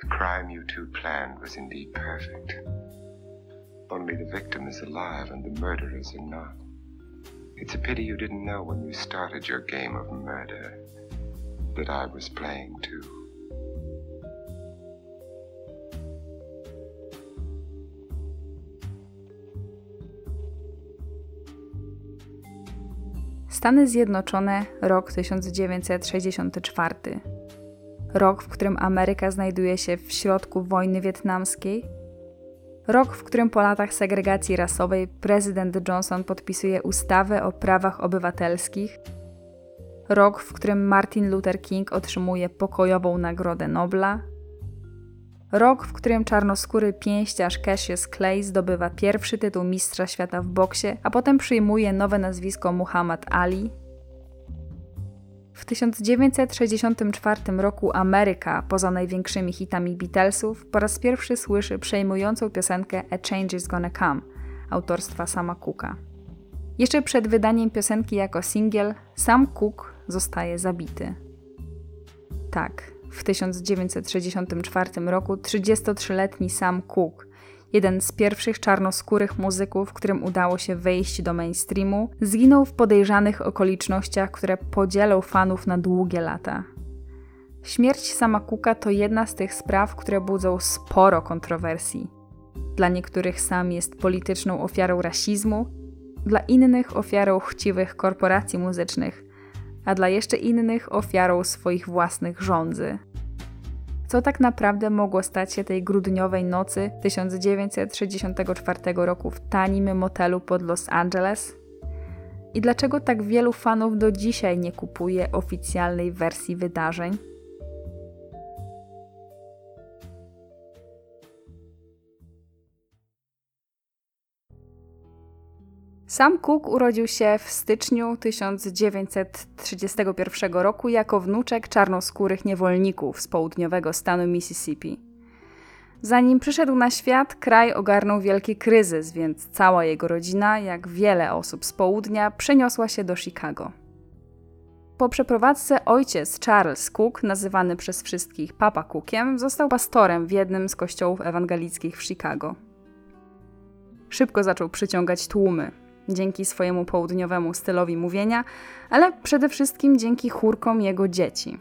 The crime you two planned was indeed perfect. Only the victim is alive and the murderers are not. It's a pity you didn't know when you started your game of murder that I was playing too. Stany Zjednoczone, rok 1964. Rok, w którym Ameryka znajduje się w środku wojny wietnamskiej. Rok, w którym po latach segregacji rasowej prezydent Johnson podpisuje ustawę o prawach obywatelskich. Rok, w którym Martin Luther King otrzymuje pokojową Nagrodę Nobla. Rok, w którym czarnoskóry pięściarz Cassius Clay zdobywa pierwszy tytuł mistrza świata w boksie, a potem przyjmuje nowe nazwisko Muhammad Ali. W 1964 roku Ameryka, poza największymi hitami Beatlesów, po raz pierwszy słyszy przejmującą piosenkę A Change Is Gonna Come autorstwa Sama Cooka. Jeszcze przed wydaniem piosenki jako singiel, sam Cook zostaje zabity. Tak, w 1964 roku 33-letni Sam Cooke, jeden z pierwszych czarnoskórych muzyków, którym udało się wejść do mainstreamu, zginął w podejrzanych okolicznościach, które podzielą fanów na długie lata. Śmierć Sama Cooka to jedna z tych spraw, które budzą sporo kontrowersji. Dla niektórych Sam jest polityczną ofiarą rasizmu, dla innych ofiarą chciwych korporacji muzycznych, a dla jeszcze innych ofiarą swoich własnych rządzy. Co tak naprawdę mogło stać się tej grudniowej nocy 1964 roku w tanim motelu pod Los Angeles? I dlaczego tak wielu fanów do dzisiaj nie kupuje oficjalnej wersji wydarzeń? Sam Cook urodził się w styczniu 1931 roku jako wnuczek czarnoskórych niewolników z południowego stanu Mississippi. Zanim przyszedł na świat, kraj ogarnął wielki kryzys, więc cała jego rodzina, jak wiele osób z południa, przeniosła się do Chicago. Po przeprowadzce ojciec Charles Cook, nazywany przez wszystkich Papa Cookiem, został pastorem w jednym z kościołów ewangelickich w Chicago. Szybko zaczął przyciągać tłumy, dzięki swojemu południowemu stylowi mówienia, ale przede wszystkim dzięki chórkom jego dzieci.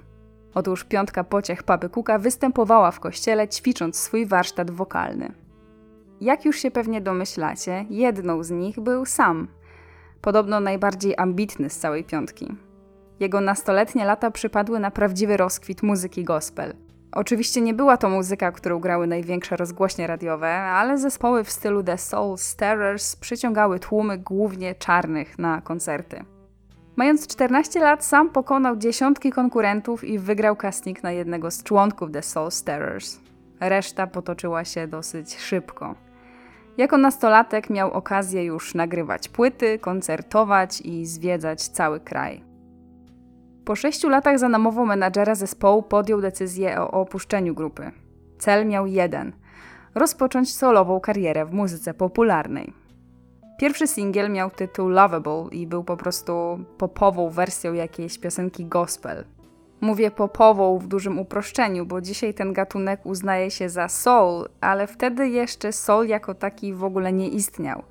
Otóż piątka pociech Papy Kuka występowała w kościele, ćwicząc swój warsztat wokalny. Jak już się pewnie domyślacie, jedną z nich był sam. Podobno najbardziej ambitny z całej piątki. Jego nastoletnie lata przypadły na prawdziwy rozkwit muzyki gospel – Oczywiście nie była to muzyka, którą grały największe rozgłośnie radiowe, ale zespoły w stylu The Soul Starers przyciągały tłumy głównie czarnych na koncerty. Mając 14 lat, sam pokonał dziesiątki konkurentów i wygrał casting na jednego z członków The Soul Starers. Reszta potoczyła się dosyć szybko. Jako nastolatek miał okazję już nagrywać płyty, koncertować i zwiedzać cały kraj. Po sześciu latach za namową menadżera zespołu podjął decyzję o opuszczeniu grupy. Cel miał jeden rozpocząć solową karierę w muzyce popularnej. Pierwszy singiel miał tytuł Lovable i był po prostu popową wersją jakiejś piosenki gospel. Mówię popową w dużym uproszczeniu, bo dzisiaj ten gatunek uznaje się za soul, ale wtedy jeszcze soul jako taki w ogóle nie istniał.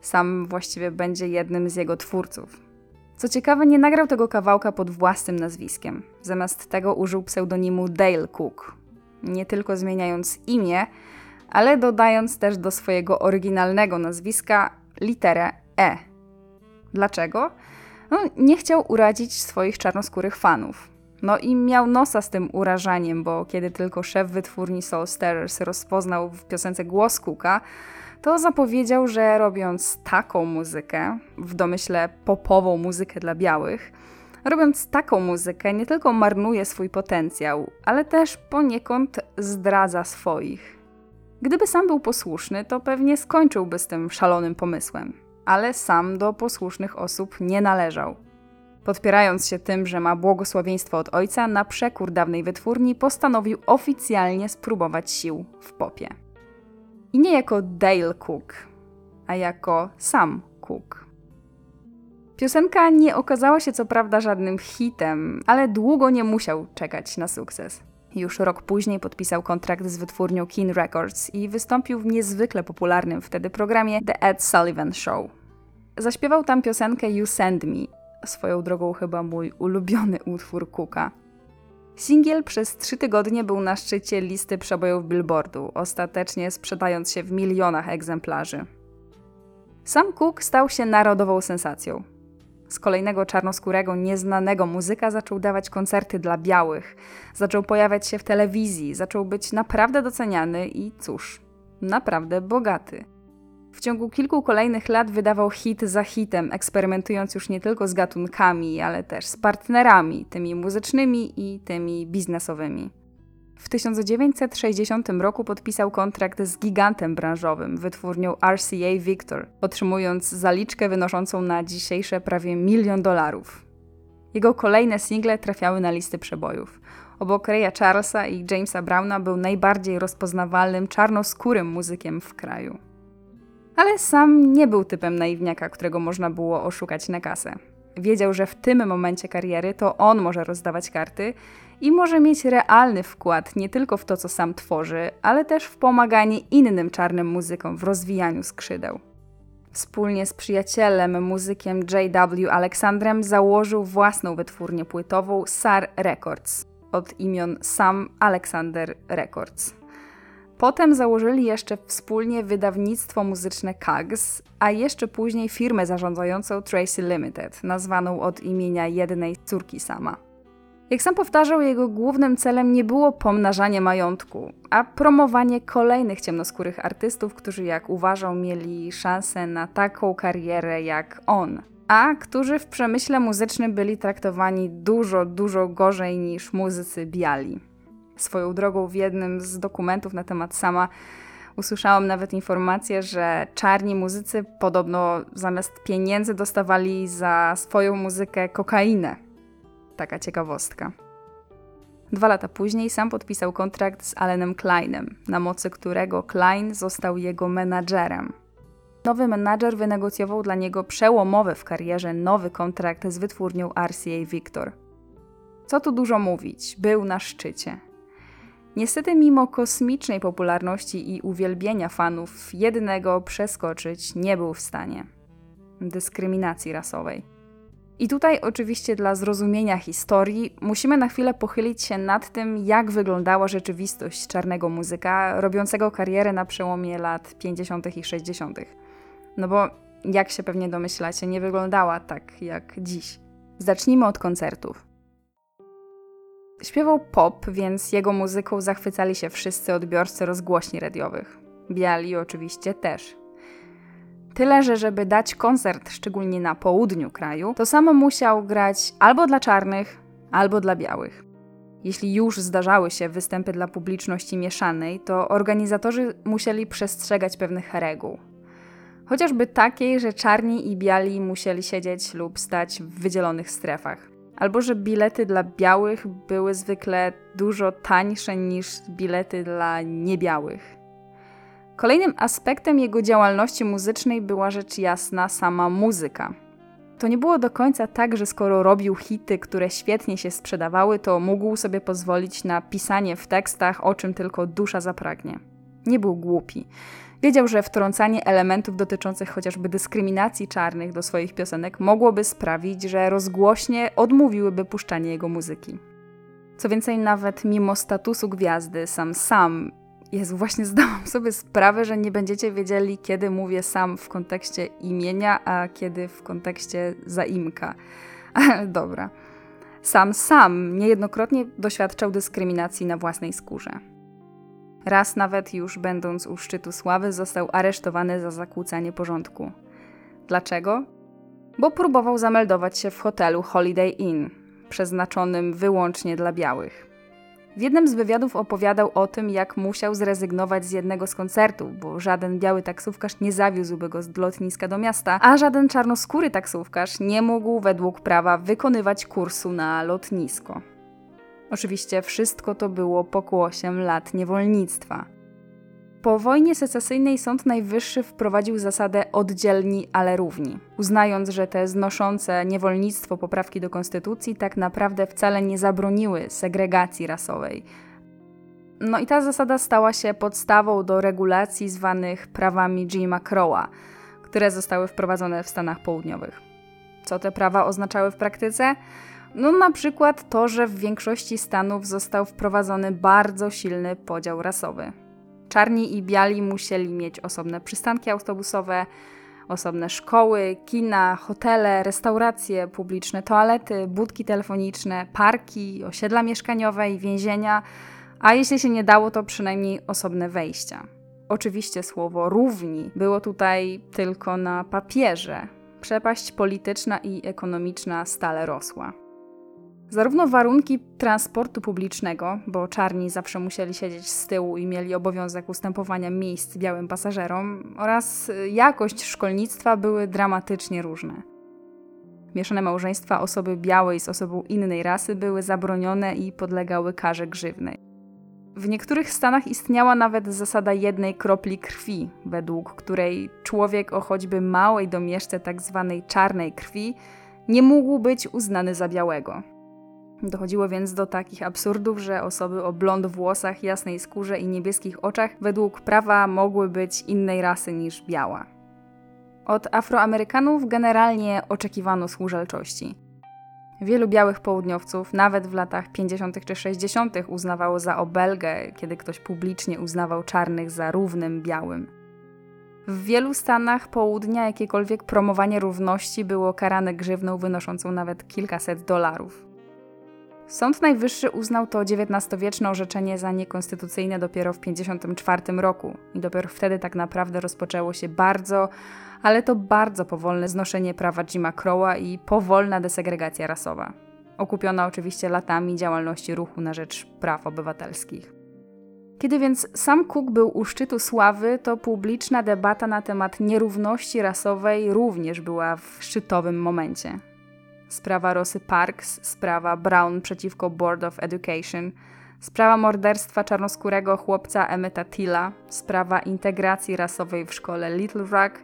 Sam właściwie będzie jednym z jego twórców. Co ciekawe, nie nagrał tego kawałka pod własnym nazwiskiem. Zamiast tego użył pseudonimu Dale Cook. Nie tylko zmieniając imię, ale dodając też do swojego oryginalnego nazwiska literę E. Dlaczego? No, nie chciał urazić swoich czarnoskórych fanów. No i miał nosa z tym urażaniem, bo kiedy tylko szef wytwórni Soul rozpoznał w piosence głos Cooka, to zapowiedział, że robiąc taką muzykę, w domyśle popową muzykę dla białych, robiąc taką muzykę nie tylko marnuje swój potencjał, ale też poniekąd zdradza swoich. Gdyby sam był posłuszny, to pewnie skończyłby z tym szalonym pomysłem, ale sam do posłusznych osób nie należał. Podpierając się tym, że ma błogosławieństwo od ojca, na przekór dawnej wytwórni postanowił oficjalnie spróbować sił w popie. I nie jako Dale Cook, a jako Sam Cook. Piosenka nie okazała się co prawda żadnym hitem, ale długo nie musiał czekać na sukces. Już rok później podpisał kontrakt z wytwórnią Keen Records i wystąpił w niezwykle popularnym wtedy programie The Ed Sullivan Show. Zaśpiewał tam piosenkę You Send Me, swoją drogą chyba mój ulubiony utwór Cooka. Singiel przez trzy tygodnie był na szczycie listy przebojów Billboardu, ostatecznie sprzedając się w milionach egzemplarzy. Sam Cook stał się narodową sensacją. Z kolejnego czarnoskórego, nieznanego muzyka zaczął dawać koncerty dla białych, zaczął pojawiać się w telewizji, zaczął być naprawdę doceniany i cóż, naprawdę bogaty. W ciągu kilku kolejnych lat wydawał hit za hitem, eksperymentując już nie tylko z gatunkami, ale też z partnerami, tymi muzycznymi i tymi biznesowymi. W 1960 roku podpisał kontrakt z gigantem branżowym, wytwórnią RCA Victor, otrzymując zaliczkę wynoszącą na dzisiejsze prawie milion dolarów. Jego kolejne single trafiały na listy przebojów. Obok Raya Charlesa i Jamesa Browna był najbardziej rozpoznawalnym czarnoskórym muzykiem w kraju. Ale sam nie był typem naiwniaka, którego można było oszukać na kasę. Wiedział, że w tym momencie kariery to on może rozdawać karty i może mieć realny wkład nie tylko w to, co sam tworzy, ale też w pomaganie innym czarnym muzykom w rozwijaniu skrzydeł. Wspólnie z przyjacielem, muzykiem J.W. Aleksandrem założył własną wytwórnię płytową SAR Records od imion Sam Alexander Records. Potem założyli jeszcze wspólnie wydawnictwo muzyczne KAGS, a jeszcze później firmę zarządzającą Tracy Limited, nazwaną od imienia jednej córki sama. Jak sam powtarzał, jego głównym celem nie było pomnażanie majątku, a promowanie kolejnych ciemnoskórych artystów, którzy, jak uważał, mieli szansę na taką karierę jak on, a którzy w przemyśle muzycznym byli traktowani dużo, dużo gorzej niż muzycy biali. Swoją drogą w jednym z dokumentów na temat sama usłyszałam nawet informację, że czarni muzycy podobno zamiast pieniędzy dostawali za swoją muzykę kokainę. Taka ciekawostka. Dwa lata później sam podpisał kontrakt z Allenem Kleinem, na mocy którego Klein został jego menadżerem. Nowy menadżer wynegocjował dla niego przełomowy w karierze nowy kontrakt z wytwórnią RCA Victor. Co tu dużo mówić, był na szczycie. Niestety, mimo kosmicznej popularności i uwielbienia fanów, jednego przeskoczyć nie był w stanie dyskryminacji rasowej. I tutaj, oczywiście, dla zrozumienia historii, musimy na chwilę pochylić się nad tym, jak wyglądała rzeczywistość czarnego muzyka, robiącego karierę na przełomie lat 50. i 60. No bo, jak się pewnie domyślacie, nie wyglądała tak jak dziś. Zacznijmy od koncertów. Śpiewał pop, więc jego muzyką zachwycali się wszyscy odbiorcy rozgłośni radiowych. Biali oczywiście też. Tyle, że żeby dać koncert, szczególnie na południu kraju, to samo musiał grać albo dla czarnych, albo dla białych. Jeśli już zdarzały się występy dla publiczności mieszanej, to organizatorzy musieli przestrzegać pewnych reguł. Chociażby takiej, że czarni i biali musieli siedzieć lub stać w wydzielonych strefach albo że bilety dla białych były zwykle dużo tańsze niż bilety dla niebiałych. Kolejnym aspektem jego działalności muzycznej była rzecz jasna sama muzyka. To nie było do końca tak, że skoro robił hity, które świetnie się sprzedawały, to mógł sobie pozwolić na pisanie w tekstach, o czym tylko dusza zapragnie. Nie był głupi. Wiedział, że wtrącanie elementów dotyczących chociażby dyskryminacji czarnych do swoich piosenek mogłoby sprawić, że rozgłośnie odmówiłyby puszczanie jego muzyki. Co więcej, nawet mimo statusu gwiazdy, sam sam jest właśnie zdałam sobie sprawę, że nie będziecie wiedzieli, kiedy mówię sam w kontekście imienia, a kiedy w kontekście zaimka. Dobra. Sam sam niejednokrotnie doświadczał dyskryminacji na własnej skórze. Raz nawet już będąc u szczytu sławy został aresztowany za zakłócanie porządku. Dlaczego? Bo próbował zameldować się w hotelu Holiday Inn, przeznaczonym wyłącznie dla białych. W jednym z wywiadów opowiadał o tym, jak musiał zrezygnować z jednego z koncertów, bo żaden biały taksówkarz nie zawiózłby go z lotniska do miasta, a żaden czarnoskóry taksówkarz nie mógł według prawa wykonywać kursu na lotnisko. Oczywiście wszystko to było pokłosiem lat niewolnictwa. Po wojnie secesyjnej Sąd Najwyższy wprowadził zasadę oddzielni, ale równi, uznając, że te znoszące niewolnictwo poprawki do konstytucji tak naprawdę wcale nie zabroniły segregacji rasowej, No i ta zasada stała się podstawą do regulacji zwanych prawami Jima Crowa, które zostały wprowadzone w Stanach Południowych. Co te prawa oznaczały w praktyce? No na przykład to, że w większości stanów został wprowadzony bardzo silny podział rasowy. Czarni i biali musieli mieć osobne przystanki autobusowe, osobne szkoły, kina, hotele, restauracje, publiczne toalety, budki telefoniczne, parki, osiedla mieszkaniowe i więzienia, a jeśli się nie dało, to przynajmniej osobne wejścia. Oczywiście słowo równi było tutaj tylko na papierze. Przepaść polityczna i ekonomiczna stale rosła. Zarówno warunki transportu publicznego, bo czarni zawsze musieli siedzieć z tyłu i mieli obowiązek ustępowania miejsc białym pasażerom, oraz jakość szkolnictwa były dramatycznie różne. Mieszane małżeństwa osoby białej z osobą innej rasy były zabronione i podlegały karze grzywnej. W niektórych stanach istniała nawet zasada jednej kropli krwi, według której człowiek o choćby małej domieszce tzw. Tak czarnej krwi nie mógł być uznany za białego. Dochodziło więc do takich absurdów, że osoby o blond włosach, jasnej skórze i niebieskich oczach według prawa mogły być innej rasy niż biała. Od Afroamerykanów generalnie oczekiwano służalczości. Wielu białych południowców, nawet w latach 50. czy 60., uznawało za obelgę, kiedy ktoś publicznie uznawał czarnych za równym białym. W wielu stanach południa jakiekolwiek promowanie równości było karane grzywną wynoszącą nawet kilkaset dolarów. Sąd Najwyższy uznał to XIX-wieczne orzeczenie za niekonstytucyjne dopiero w 1954 roku i dopiero wtedy tak naprawdę rozpoczęło się bardzo, ale to bardzo powolne znoszenie prawa Jima Crowa i powolna desegregacja rasowa. Okupiona oczywiście latami działalności ruchu na rzecz praw obywatelskich. Kiedy więc sam Cook był u szczytu sławy, to publiczna debata na temat nierówności rasowej również była w szczytowym momencie sprawa Rosy Parks, sprawa Brown przeciwko Board of Education, sprawa morderstwa czarnoskórego chłopca Emmeta Tilla, sprawa integracji rasowej w szkole Little Rock,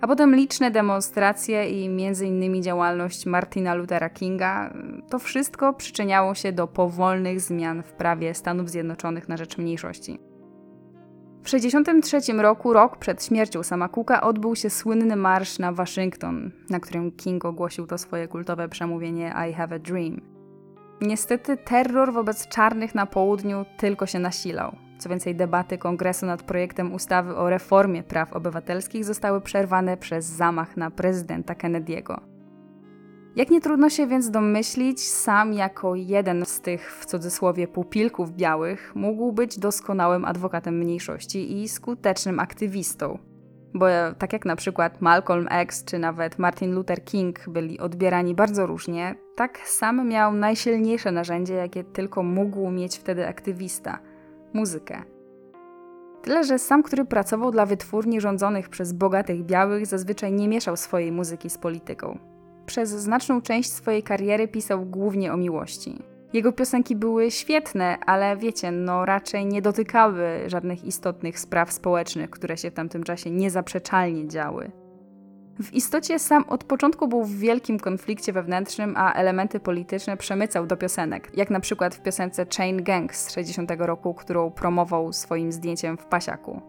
a potem liczne demonstracje i m.in. działalność Martina Luthera Kinga, to wszystko przyczyniało się do powolnych zmian w prawie Stanów Zjednoczonych na rzecz mniejszości. W 1963 roku, rok przed śmiercią sama Cooka, odbył się słynny marsz na Waszyngton, na którym King ogłosił to swoje kultowe przemówienie I Have a Dream. Niestety terror wobec czarnych na południu tylko się nasilał. Co więcej, debaty kongresu nad projektem ustawy o reformie praw obywatelskich zostały przerwane przez zamach na prezydenta Kennedy'ego. Jak nie trudno się więc domyślić, sam jako jeden z tych w cudzysłowie pupilków białych mógł być doskonałym adwokatem mniejszości i skutecznym aktywistą. Bo tak jak na przykład Malcolm X czy nawet Martin Luther King byli odbierani bardzo różnie, tak sam miał najsilniejsze narzędzie, jakie tylko mógł mieć wtedy aktywista muzykę. Tyle, że sam, który pracował dla wytwórni rządzonych przez bogatych białych, zazwyczaj nie mieszał swojej muzyki z polityką przez znaczną część swojej kariery pisał głównie o miłości. Jego piosenki były świetne, ale wiecie, no raczej nie dotykały żadnych istotnych spraw społecznych, które się w tamtym czasie niezaprzeczalnie działy. W istocie sam od początku był w wielkim konflikcie wewnętrznym, a elementy polityczne przemycał do piosenek, jak na przykład w piosence Chain Gang z 60 roku, którą promował swoim zdjęciem w pasiaku.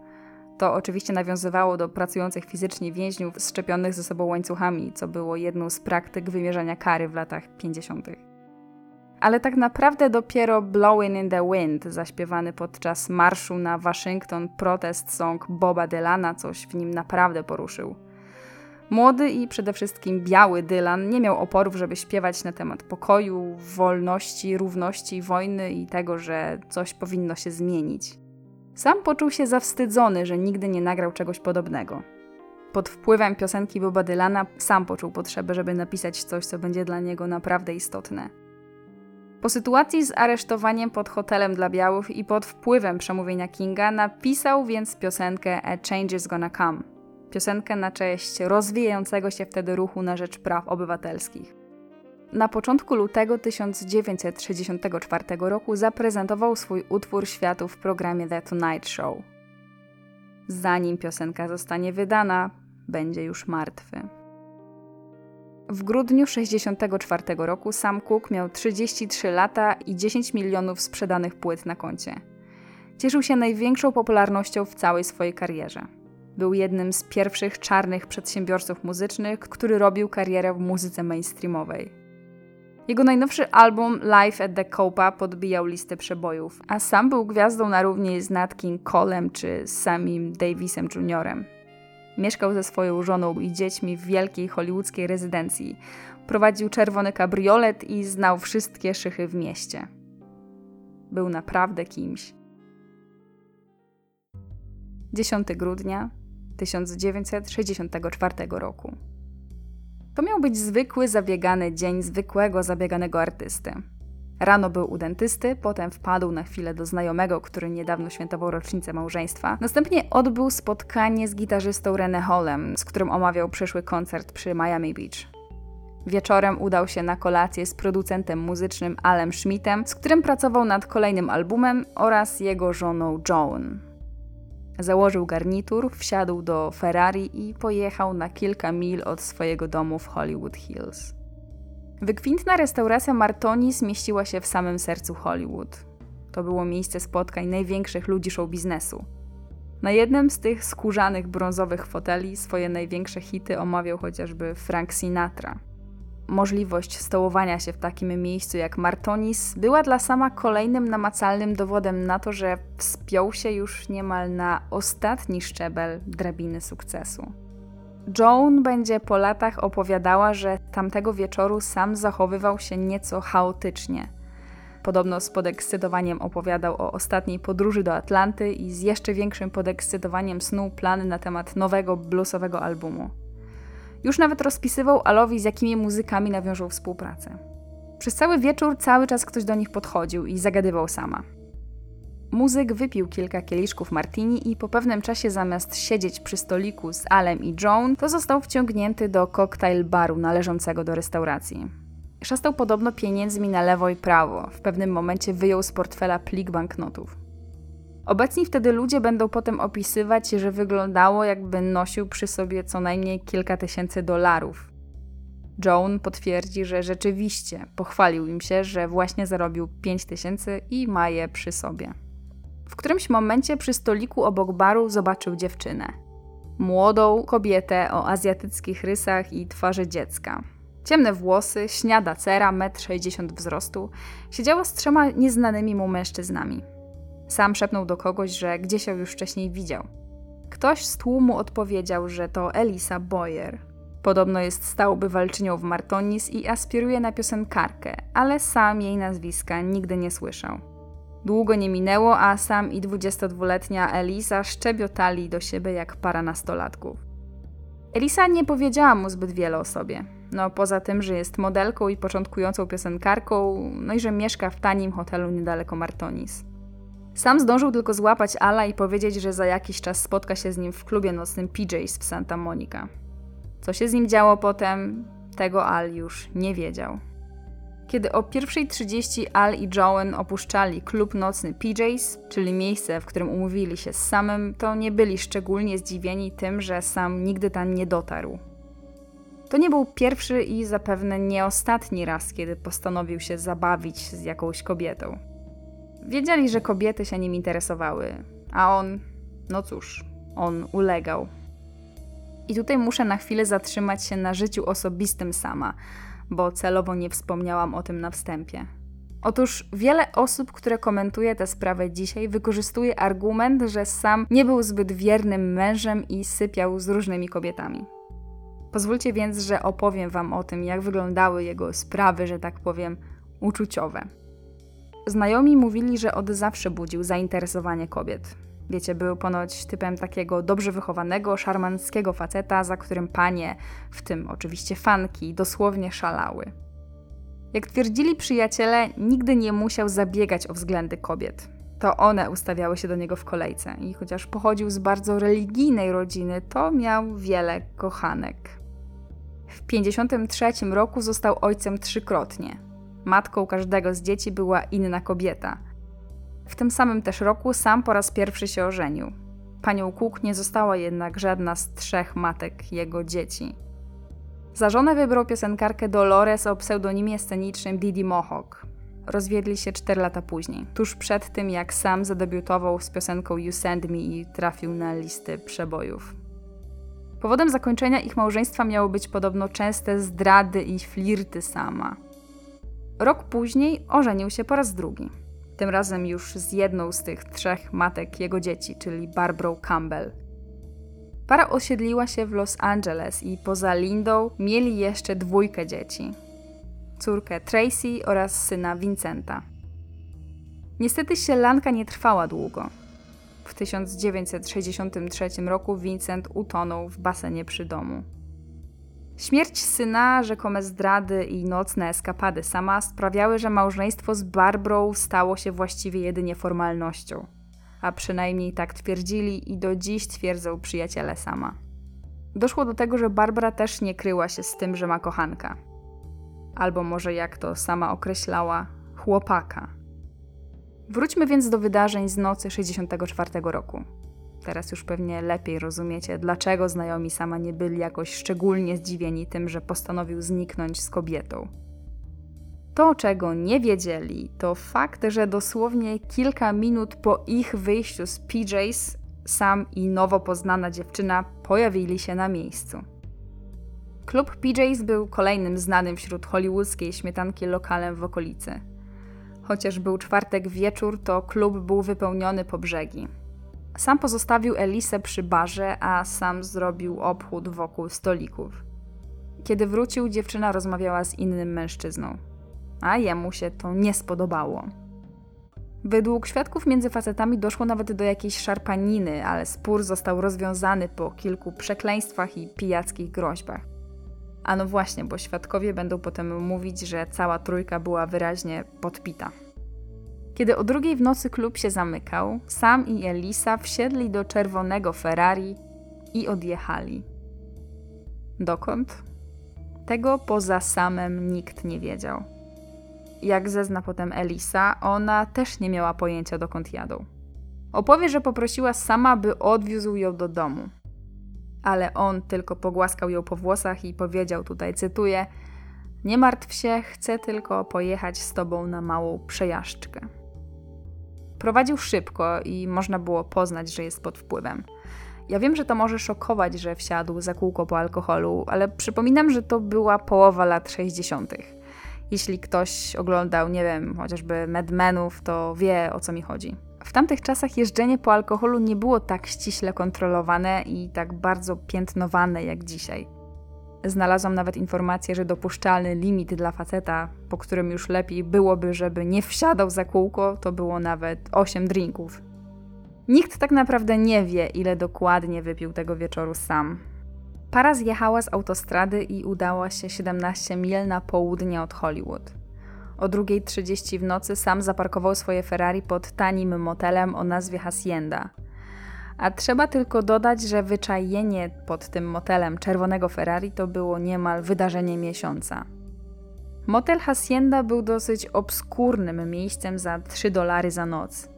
To oczywiście nawiązywało do pracujących fizycznie więźniów szczepionych ze sobą łańcuchami, co było jedną z praktyk wymierzania kary w latach 50. Ale tak naprawdę dopiero Blowing in the Wind, zaśpiewany podczas marszu na Waszyngton protest song Boba Dylana, coś w nim naprawdę poruszył. Młody i przede wszystkim biały Dylan nie miał oporów, żeby śpiewać na temat pokoju, wolności, równości, wojny i tego, że coś powinno się zmienić. Sam poczuł się zawstydzony, że nigdy nie nagrał czegoś podobnego. Pod wpływem piosenki Boba Dylana sam poczuł potrzebę, żeby napisać coś, co będzie dla niego naprawdę istotne. Po sytuacji z aresztowaniem pod hotelem dla białych i pod wpływem przemówienia Kinga napisał więc piosenkę A Change is Gonna Come. Piosenkę na cześć rozwijającego się wtedy ruchu na rzecz praw obywatelskich. Na początku lutego 1964 roku zaprezentował swój utwór światu w programie The Tonight Show. Zanim piosenka zostanie wydana, będzie już martwy. W grudniu 1964 roku sam Cook miał 33 lata i 10 milionów sprzedanych płyt na koncie. cieszył się największą popularnością w całej swojej karierze. Był jednym z pierwszych czarnych przedsiębiorców muzycznych, który robił karierę w muzyce mainstreamowej. Jego najnowszy album Live at the Copa podbijał listę przebojów, a sam był gwiazdą na równi z Nat King Colem czy Samim Davisem Jr. Mieszkał ze swoją żoną i dziećmi w wielkiej hollywoodzkiej rezydencji. Prowadził czerwony kabriolet i znał wszystkie szychy w mieście. Był naprawdę kimś. 10 grudnia 1964 roku. To miał być zwykły, zabiegany dzień zwykłego, zabieganego artysty. Rano był u dentysty, potem wpadł na chwilę do znajomego, który niedawno świętował rocznicę małżeństwa. Następnie odbył spotkanie z gitarzystą René Hallem, z którym omawiał przyszły koncert przy Miami Beach. Wieczorem udał się na kolację z producentem muzycznym Alem Schmidtem, z którym pracował nad kolejnym albumem oraz jego żoną Joan. Założył garnitur, wsiadł do Ferrari i pojechał na kilka mil od swojego domu w Hollywood Hills. Wykwintna restauracja Martoni zmieściła się w samym sercu Hollywood. To było miejsce spotkań największych ludzi show biznesu. Na jednym z tych skórzanych brązowych foteli swoje największe hity omawiał chociażby Frank Sinatra. Możliwość stołowania się w takim miejscu jak Martonis była dla sama kolejnym namacalnym dowodem na to, że wspiął się już niemal na ostatni szczebel drabiny sukcesu. Joan będzie po latach opowiadała, że tamtego wieczoru sam zachowywał się nieco chaotycznie. Podobno z podekscytowaniem opowiadał o ostatniej podróży do Atlanty i z jeszcze większym podekscytowaniem snuł plany na temat nowego bluesowego albumu. Już nawet rozpisywał Alowi, z jakimi muzykami nawiążą współpracę. Przez cały wieczór cały czas ktoś do nich podchodził i zagadywał sama. Muzyk wypił kilka kieliszków martini i po pewnym czasie zamiast siedzieć przy stoliku z Alem i Joan, to został wciągnięty do koktajl baru należącego do restauracji. Szastał podobno pieniędzmi na lewo i prawo. W pewnym momencie wyjął z portfela plik banknotów. Obecni wtedy ludzie będą potem opisywać, że wyglądało jakby nosił przy sobie co najmniej kilka tysięcy dolarów. Joan potwierdzi, że rzeczywiście pochwalił im się, że właśnie zarobił 5 tysięcy i ma je przy sobie. W którymś momencie przy stoliku obok baru zobaczył dziewczynę. Młodą kobietę o azjatyckich rysach i twarzy dziecka. Ciemne włosy, śniada cera, 1,60 m wzrostu, siedziała z trzema nieznanymi mu mężczyznami. Sam szepnął do kogoś, że gdzieś ją już wcześniej widział. Ktoś z tłumu odpowiedział, że to Elisa Boyer. Podobno jest stałą bywalczynią w Martonis i aspiruje na piosenkarkę, ale sam jej nazwiska nigdy nie słyszał. Długo nie minęło, a sam i 22-letnia Elisa szczebiotali do siebie jak para nastolatków. Elisa nie powiedziała mu zbyt wiele o sobie. No poza tym, że jest modelką i początkującą piosenkarką, no i że mieszka w tanim hotelu niedaleko Martonis. Sam zdążył tylko złapać Ala i powiedzieć, że za jakiś czas spotka się z nim w klubie nocnym PJs w Santa Monica. Co się z nim działo potem, tego Al już nie wiedział. Kiedy o 1.30 Al i Joan opuszczali klub nocny PJs, czyli miejsce, w którym umówili się z samym, to nie byli szczególnie zdziwieni tym, że sam nigdy tam nie dotarł. To nie był pierwszy i zapewne nie ostatni raz, kiedy postanowił się zabawić z jakąś kobietą. Wiedzieli, że kobiety się nim interesowały, a on, no cóż, on ulegał. I tutaj muszę na chwilę zatrzymać się na życiu osobistym sama, bo celowo nie wspomniałam o tym na wstępie. Otóż wiele osób, które komentuje tę sprawę dzisiaj, wykorzystuje argument, że sam nie był zbyt wiernym mężem i sypiał z różnymi kobietami. Pozwólcie więc, że opowiem Wam o tym, jak wyglądały jego sprawy, że tak powiem, uczuciowe. Znajomi mówili, że od zawsze budził zainteresowanie kobiet. Wiecie, był ponoć typem takiego dobrze wychowanego, szarmanckiego faceta, za którym panie, w tym oczywiście fanki, dosłownie szalały. Jak twierdzili przyjaciele, nigdy nie musiał zabiegać o względy kobiet. To one ustawiały się do niego w kolejce i chociaż pochodził z bardzo religijnej rodziny, to miał wiele kochanek. W 1953 roku został ojcem trzykrotnie. Matką każdego z dzieci była inna kobieta. W tym samym też roku sam po raz pierwszy się ożenił. Panią Cook nie została jednak żadna z trzech matek jego dzieci. Za żonę wybrał piosenkarkę Dolores o pseudonimie scenicznym Didi Mohawk. rozwiedli się 4 lata później, tuż przed tym jak sam zadebiutował z piosenką You Send Me i trafił na listy przebojów. Powodem zakończenia ich małżeństwa miały być podobno częste zdrady i flirty sama. Rok później ożenił się po raz drugi. Tym razem już z jedną z tych trzech matek jego dzieci, czyli Barbrą Campbell. Para osiedliła się w Los Angeles i poza Lindą mieli jeszcze dwójkę dzieci: córkę Tracy oraz syna Vincenta. Niestety sielanka nie trwała długo. W 1963 roku Vincent utonął w basenie przy domu. Śmierć syna, rzekome zdrady i nocne eskapady sama sprawiały, że małżeństwo z Barbrą stało się właściwie jedynie formalnością. A przynajmniej tak twierdzili i do dziś twierdzą przyjaciele sama. Doszło do tego, że Barbara też nie kryła się z tym, że ma kochanka. Albo może jak to sama określała, chłopaka. Wróćmy więc do wydarzeń z nocy 64 roku. Teraz już pewnie lepiej rozumiecie, dlaczego znajomi sama nie byli jakoś szczególnie zdziwieni tym, że postanowił zniknąć z kobietą. To, czego nie wiedzieli, to fakt, że dosłownie kilka minut po ich wyjściu z PJs, sam i nowo poznana dziewczyna pojawili się na miejscu. Klub PJs był kolejnym znanym wśród hollywoodzkiej śmietanki lokalem w okolicy. Chociaż był czwartek wieczór, to klub był wypełniony po brzegi. Sam pozostawił Elisę przy barze, a sam zrobił obchód wokół stolików. Kiedy wrócił, dziewczyna rozmawiała z innym mężczyzną, a jemu się to nie spodobało. Według świadków między facetami doszło nawet do jakiejś szarpaniny, ale spór został rozwiązany po kilku przekleństwach i pijackich groźbach. A no właśnie, bo świadkowie będą potem mówić, że cała trójka była wyraźnie podpita. Kiedy o drugiej w nocy klub się zamykał, Sam i Elisa wsiedli do czerwonego Ferrari i odjechali. Dokąd? Tego poza Samem nikt nie wiedział. Jak zezna potem Elisa, ona też nie miała pojęcia dokąd jadą. Opowie, że poprosiła sama, by odwiózł ją do domu. Ale on tylko pogłaskał ją po włosach i powiedział tutaj, cytuję: Nie martw się, chcę tylko pojechać z tobą na małą przejażdżkę. Prowadził szybko i można było poznać, że jest pod wpływem. Ja wiem, że to może szokować, że wsiadł za kółko po alkoholu, ale przypominam, że to była połowa lat 60. Jeśli ktoś oglądał, nie wiem, chociażby Madmenów, to wie o co mi chodzi. W tamtych czasach jeżdżenie po alkoholu nie było tak ściśle kontrolowane i tak bardzo piętnowane jak dzisiaj. Znalazłam nawet informację, że dopuszczalny limit dla faceta, po którym już lepiej byłoby, żeby nie wsiadał za kółko, to było nawet 8 drinków. Nikt tak naprawdę nie wie, ile dokładnie wypił tego wieczoru sam. Para zjechała z autostrady i udała się 17 mil na południe od Hollywood. O 2.30 w nocy sam zaparkował swoje Ferrari pod tanim motelem o nazwie Hacienda – a trzeba tylko dodać, że wyczajenie pod tym motelem czerwonego Ferrari to było niemal wydarzenie miesiąca. Motel Hacienda był dosyć obskurnym miejscem za 3 dolary za noc,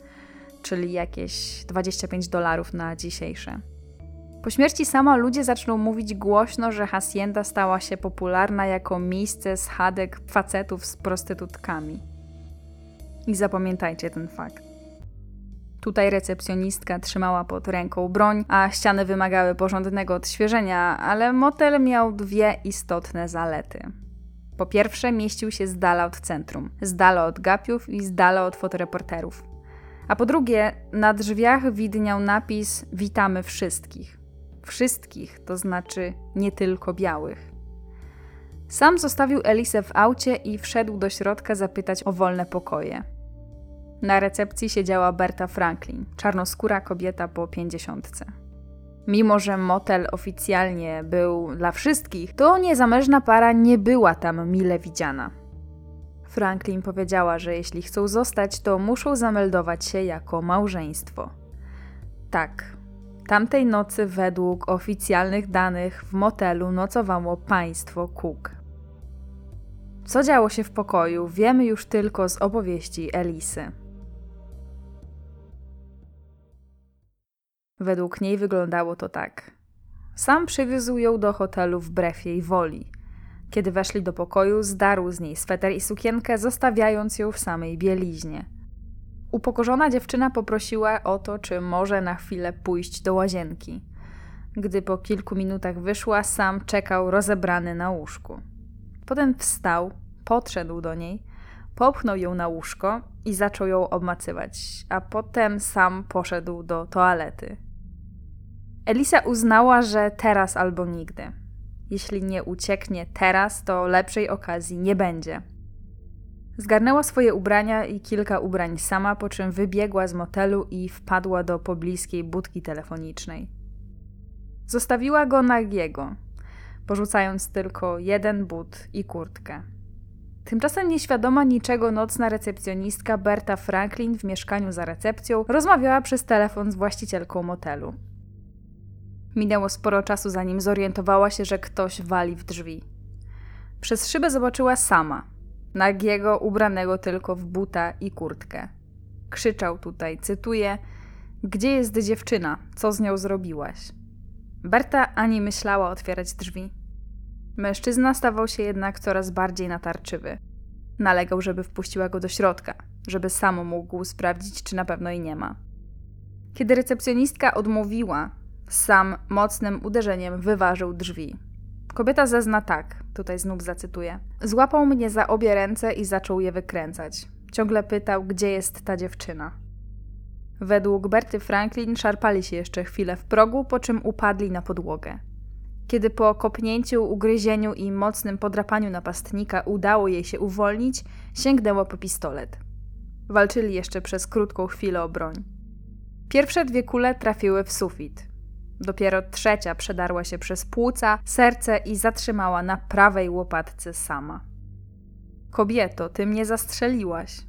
czyli jakieś 25 dolarów na dzisiejsze. Po śmierci sama ludzie zaczną mówić głośno, że Hacienda stała się popularna jako miejsce schadek facetów z prostytutkami. I zapamiętajcie ten fakt. Tutaj recepcjonistka trzymała pod ręką broń, a ściany wymagały porządnego odświeżenia, ale motel miał dwie istotne zalety. Po pierwsze, mieścił się z dala od centrum, z dala od gapiów i z dala od fotoreporterów. A po drugie, na drzwiach widniał napis Witamy wszystkich. Wszystkich, to znaczy nie tylko białych. Sam zostawił Elisę w aucie i wszedł do środka zapytać o wolne pokoje. Na recepcji siedziała Berta Franklin, czarnoskóra kobieta po pięćdziesiątce. Mimo, że motel oficjalnie był dla wszystkich, to niezamężna para nie była tam mile widziana. Franklin powiedziała, że jeśli chcą zostać, to muszą zameldować się jako małżeństwo. Tak, tamtej nocy według oficjalnych danych w motelu nocowało państwo Cook. Co działo się w pokoju, wiemy już tylko z opowieści Elisy. Według niej wyglądało to tak. Sam przywiózł ją do hotelu wbrew jej woli. Kiedy weszli do pokoju, zdarł z niej sweter i sukienkę, zostawiając ją w samej bieliźnie. Upokorzona dziewczyna poprosiła o to, czy może na chwilę pójść do łazienki. Gdy po kilku minutach wyszła, sam czekał rozebrany na łóżku. Potem wstał, podszedł do niej, popchnął ją na łóżko i zaczął ją obmacywać, a potem sam poszedł do toalety. Elisa uznała, że teraz albo nigdy. Jeśli nie ucieknie teraz, to lepszej okazji nie będzie. Zgarnęła swoje ubrania i kilka ubrań sama, po czym wybiegła z motelu i wpadła do pobliskiej budki telefonicznej. Zostawiła go nagiego, porzucając tylko jeden but i kurtkę. Tymczasem nieświadoma niczego nocna recepcjonistka Berta Franklin w mieszkaniu za recepcją rozmawiała przez telefon z właścicielką motelu. Minęło sporo czasu, zanim zorientowała się, że ktoś wali w drzwi. Przez szybę zobaczyła sama, nagiego, ubranego tylko w buta i kurtkę. Krzyczał tutaj, cytuję: Gdzie jest dziewczyna? Co z nią zrobiłaś? Berta ani myślała otwierać drzwi. Mężczyzna stawał się jednak coraz bardziej natarczywy. Nalegał, żeby wpuściła go do środka, żeby sam mógł sprawdzić, czy na pewno jej nie ma. Kiedy recepcjonistka odmówiła, sam mocnym uderzeniem wyważył drzwi. Kobieta zezna tak, tutaj znów zacytuję. Złapał mnie za obie ręce i zaczął je wykręcać. Ciągle pytał, gdzie jest ta dziewczyna. Według Berty Franklin szarpali się jeszcze chwilę w progu, po czym upadli na podłogę. Kiedy po kopnięciu, ugryzieniu i mocnym podrapaniu napastnika udało jej się uwolnić, sięgnęła po pistolet. Walczyli jeszcze przez krótką chwilę o broń. Pierwsze dwie kule trafiły w sufit. Dopiero trzecia przedarła się przez płuca, serce i zatrzymała na prawej łopatce sama. Kobieto, ty mnie zastrzeliłaś.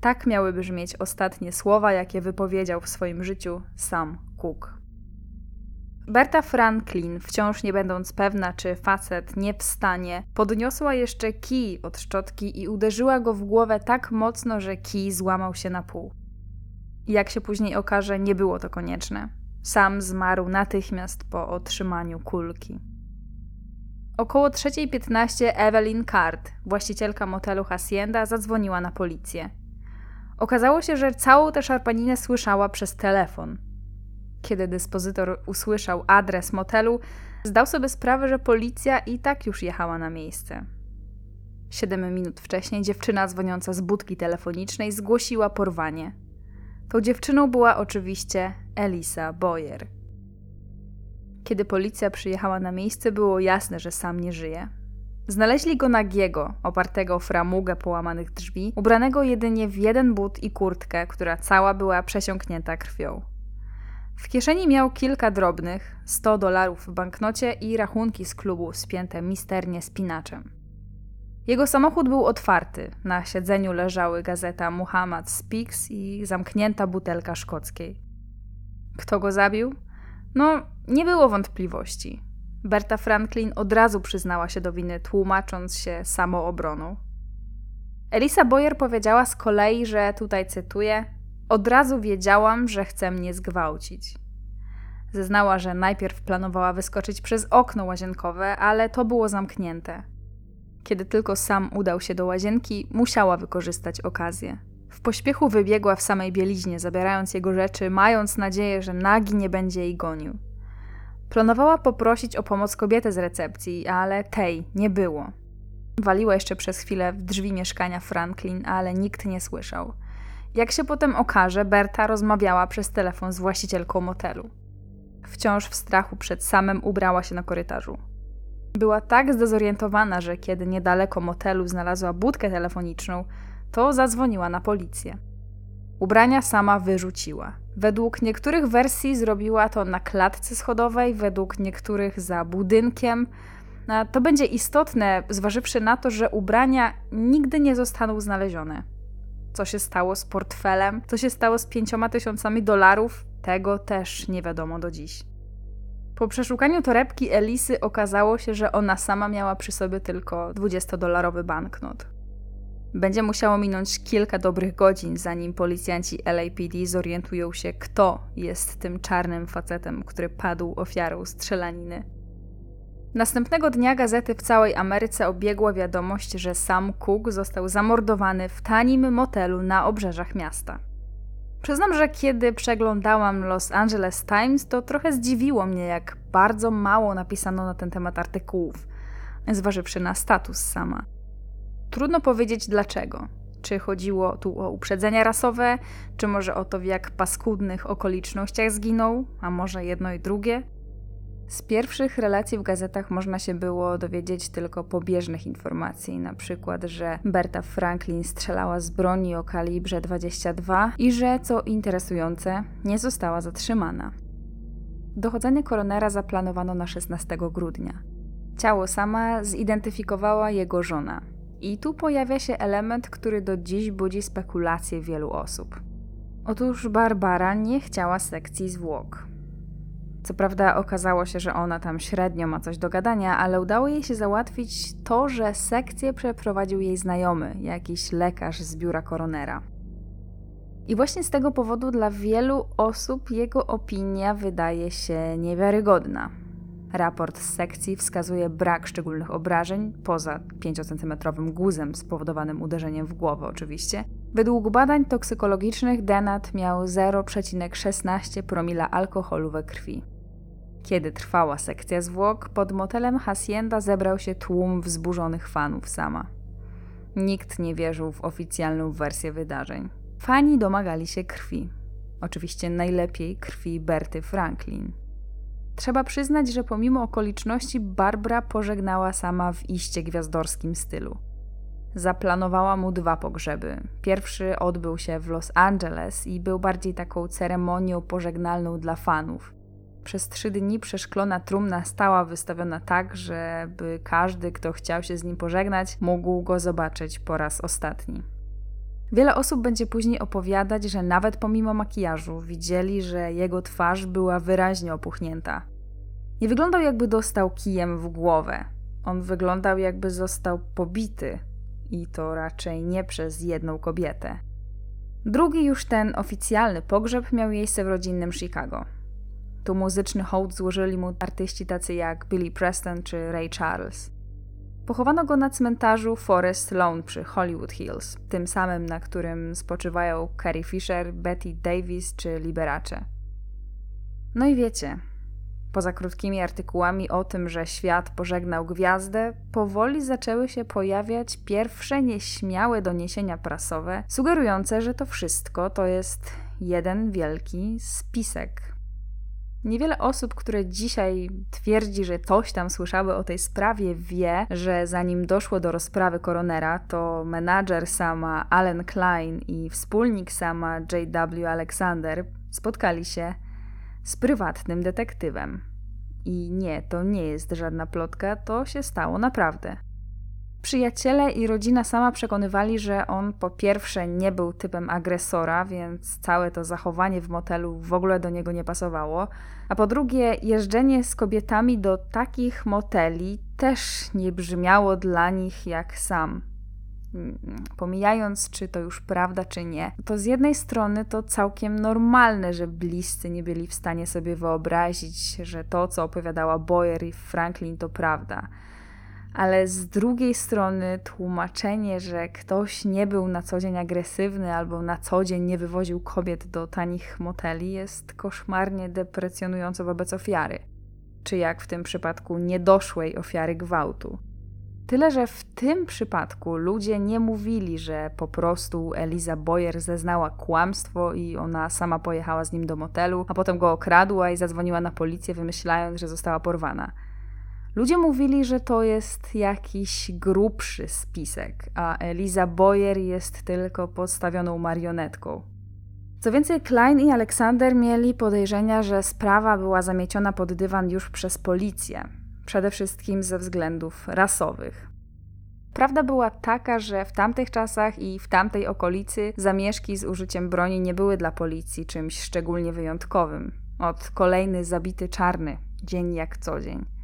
Tak miały brzmieć ostatnie słowa, jakie wypowiedział w swoim życiu sam Cook. Berta Franklin, wciąż nie będąc pewna, czy facet nie wstanie, podniosła jeszcze kij od szczotki i uderzyła go w głowę tak mocno, że kij złamał się na pół. Jak się później okaże, nie było to konieczne. Sam zmarł natychmiast po otrzymaniu kulki. Około 3.15 Evelyn Card, właścicielka motelu Hacienda, zadzwoniła na policję. Okazało się, że całą tę szarpaninę słyszała przez telefon. Kiedy dyspozytor usłyszał adres motelu, zdał sobie sprawę, że policja i tak już jechała na miejsce. Siedem minut wcześniej dziewczyna dzwoniąca z budki telefonicznej zgłosiła porwanie. Tą dziewczyną była oczywiście Elisa Boyer. Kiedy policja przyjechała na miejsce, było jasne, że sam nie żyje. Znaleźli go nagiego, opartego o framugę połamanych drzwi, ubranego jedynie w jeden but i kurtkę, która cała była przesiąknięta krwią. W kieszeni miał kilka drobnych, 100 dolarów w banknocie i rachunki z klubu spięte misternie spinaczem. Jego samochód był otwarty. Na siedzeniu leżały gazeta Muhammad Speaks i zamknięta butelka szkockiej. Kto go zabił? No, nie było wątpliwości. Berta Franklin od razu przyznała się do winy, tłumacząc się samoobroną. Elisa Boyer powiedziała z kolei, że tutaj cytuję: Od razu wiedziałam, że chce mnie zgwałcić. Zeznała, że najpierw planowała wyskoczyć przez okno łazienkowe, ale to było zamknięte. Kiedy tylko sam udał się do łazienki, musiała wykorzystać okazję. W pośpiechu wybiegła w samej bieliźnie, zabierając jego rzeczy, mając nadzieję, że nagi nie będzie jej gonił. Planowała poprosić o pomoc kobietę z recepcji, ale tej nie było. Waliła jeszcze przez chwilę w drzwi mieszkania Franklin, ale nikt nie słyszał. Jak się potem okaże, Berta rozmawiała przez telefon z właścicielką motelu. Wciąż w strachu przed samym ubrała się na korytarzu. Była tak zdezorientowana, że kiedy niedaleko motelu znalazła budkę telefoniczną, to zadzwoniła na policję. Ubrania sama wyrzuciła. Według niektórych wersji zrobiła to na klatce schodowej, według niektórych za budynkiem. To będzie istotne, zważywszy na to, że ubrania nigdy nie zostaną znalezione. Co się stało z portfelem, co się stało z pięcioma tysiącami dolarów, tego też nie wiadomo do dziś. Po przeszukaniu torebki Elisy okazało się, że ona sama miała przy sobie tylko 20-dolarowy banknot. Będzie musiało minąć kilka dobrych godzin, zanim policjanci LAPD zorientują się, kto jest tym czarnym facetem, który padł ofiarą strzelaniny. Następnego dnia gazety w całej Ameryce obiegła wiadomość, że Sam Cook został zamordowany w tanim motelu na obrzeżach miasta. Przyznam, że kiedy przeglądałam Los Angeles Times, to trochę zdziwiło mnie, jak bardzo mało napisano na ten temat artykułów, zważywszy na status sama. Trudno powiedzieć dlaczego. Czy chodziło tu o uprzedzenia rasowe, czy może o to, w jak paskudnych okolicznościach zginął, a może jedno i drugie? Z pierwszych relacji w gazetach można się było dowiedzieć tylko pobieżnych informacji, na przykład, że Berta Franklin strzelała z broni o kalibrze 22 i że, co interesujące, nie została zatrzymana. Dochodzenie koronera zaplanowano na 16 grudnia. Ciało sama zidentyfikowała jego żona. I tu pojawia się element, który do dziś budzi spekulacje wielu osób. Otóż Barbara nie chciała sekcji zwłok. Co prawda okazało się, że ona tam średnio ma coś do gadania, ale udało jej się załatwić to, że sekcję przeprowadził jej znajomy, jakiś lekarz z biura koronera. I właśnie z tego powodu dla wielu osób jego opinia wydaje się niewiarygodna. Raport z sekcji wskazuje brak szczególnych obrażeń, poza 5-centymetrowym guzem spowodowanym uderzeniem w głowę oczywiście. Według badań toksykologicznych Denat miał 0,16 promila alkoholu we krwi. Kiedy trwała sekcja zwłok, pod motelem Hacienda zebrał się tłum wzburzonych fanów sama. Nikt nie wierzył w oficjalną wersję wydarzeń. Fani domagali się krwi. Oczywiście najlepiej krwi Berty Franklin. Trzeba przyznać, że pomimo okoliczności Barbara pożegnała sama w iście gwiazdorskim stylu. Zaplanowała mu dwa pogrzeby. Pierwszy odbył się w Los Angeles i był bardziej taką ceremonią pożegnalną dla fanów. Przez trzy dni przeszklona trumna stała wystawiona tak, żeby każdy, kto chciał się z nim pożegnać, mógł go zobaczyć po raz ostatni. Wiele osób będzie później opowiadać, że nawet pomimo makijażu widzieli, że jego twarz była wyraźnie opuchnięta. Nie wyglądał jakby dostał kijem w głowę. On wyglądał jakby został pobity i to raczej nie przez jedną kobietę. Drugi już ten oficjalny pogrzeb miał miejsce w rodzinnym Chicago. Tu muzyczny hołd złożyli mu artyści tacy jak Billy Preston czy Ray Charles. Pochowano go na cmentarzu Forest Lawn przy Hollywood Hills, tym samym, na którym spoczywają Carrie Fisher, Betty Davis czy Liberace. No i wiecie, poza krótkimi artykułami o tym, że świat pożegnał gwiazdę, powoli zaczęły się pojawiać pierwsze nieśmiałe doniesienia prasowe, sugerujące, że to wszystko to jest jeden wielki spisek Niewiele osób, które dzisiaj twierdzi, że coś tam słyszały o tej sprawie, wie, że zanim doszło do rozprawy koronera, to menadżer sama Allen Klein i wspólnik sama J.W. Alexander spotkali się z prywatnym detektywem. I nie, to nie jest żadna plotka, to się stało naprawdę. Przyjaciele i rodzina sama przekonywali, że on po pierwsze nie był typem agresora, więc całe to zachowanie w motelu w ogóle do niego nie pasowało, a po drugie jeżdżenie z kobietami do takich moteli też nie brzmiało dla nich jak sam. Pomijając, czy to już prawda, czy nie, to z jednej strony to całkiem normalne, że bliscy nie byli w stanie sobie wyobrazić, że to, co opowiadała Boyer i Franklin, to prawda ale z drugiej strony tłumaczenie, że ktoś nie był na co dzień agresywny albo na co dzień nie wywoził kobiet do tanich moteli jest koszmarnie deprecjonujące wobec ofiary, czy jak w tym przypadku niedoszłej ofiary gwałtu. Tyle, że w tym przypadku ludzie nie mówili, że po prostu Eliza Boyer zeznała kłamstwo i ona sama pojechała z nim do motelu, a potem go okradła i zadzwoniła na policję, wymyślając, że została porwana. Ludzie mówili, że to jest jakiś grubszy spisek, a Eliza Boyer jest tylko podstawioną marionetką. Co więcej, Klein i Aleksander mieli podejrzenia, że sprawa była zamieciona pod dywan już przez policję, przede wszystkim ze względów rasowych. Prawda była taka, że w tamtych czasach i w tamtej okolicy zamieszki z użyciem broni nie były dla policji czymś szczególnie wyjątkowym. Od kolejny zabity czarny, dzień jak co dzień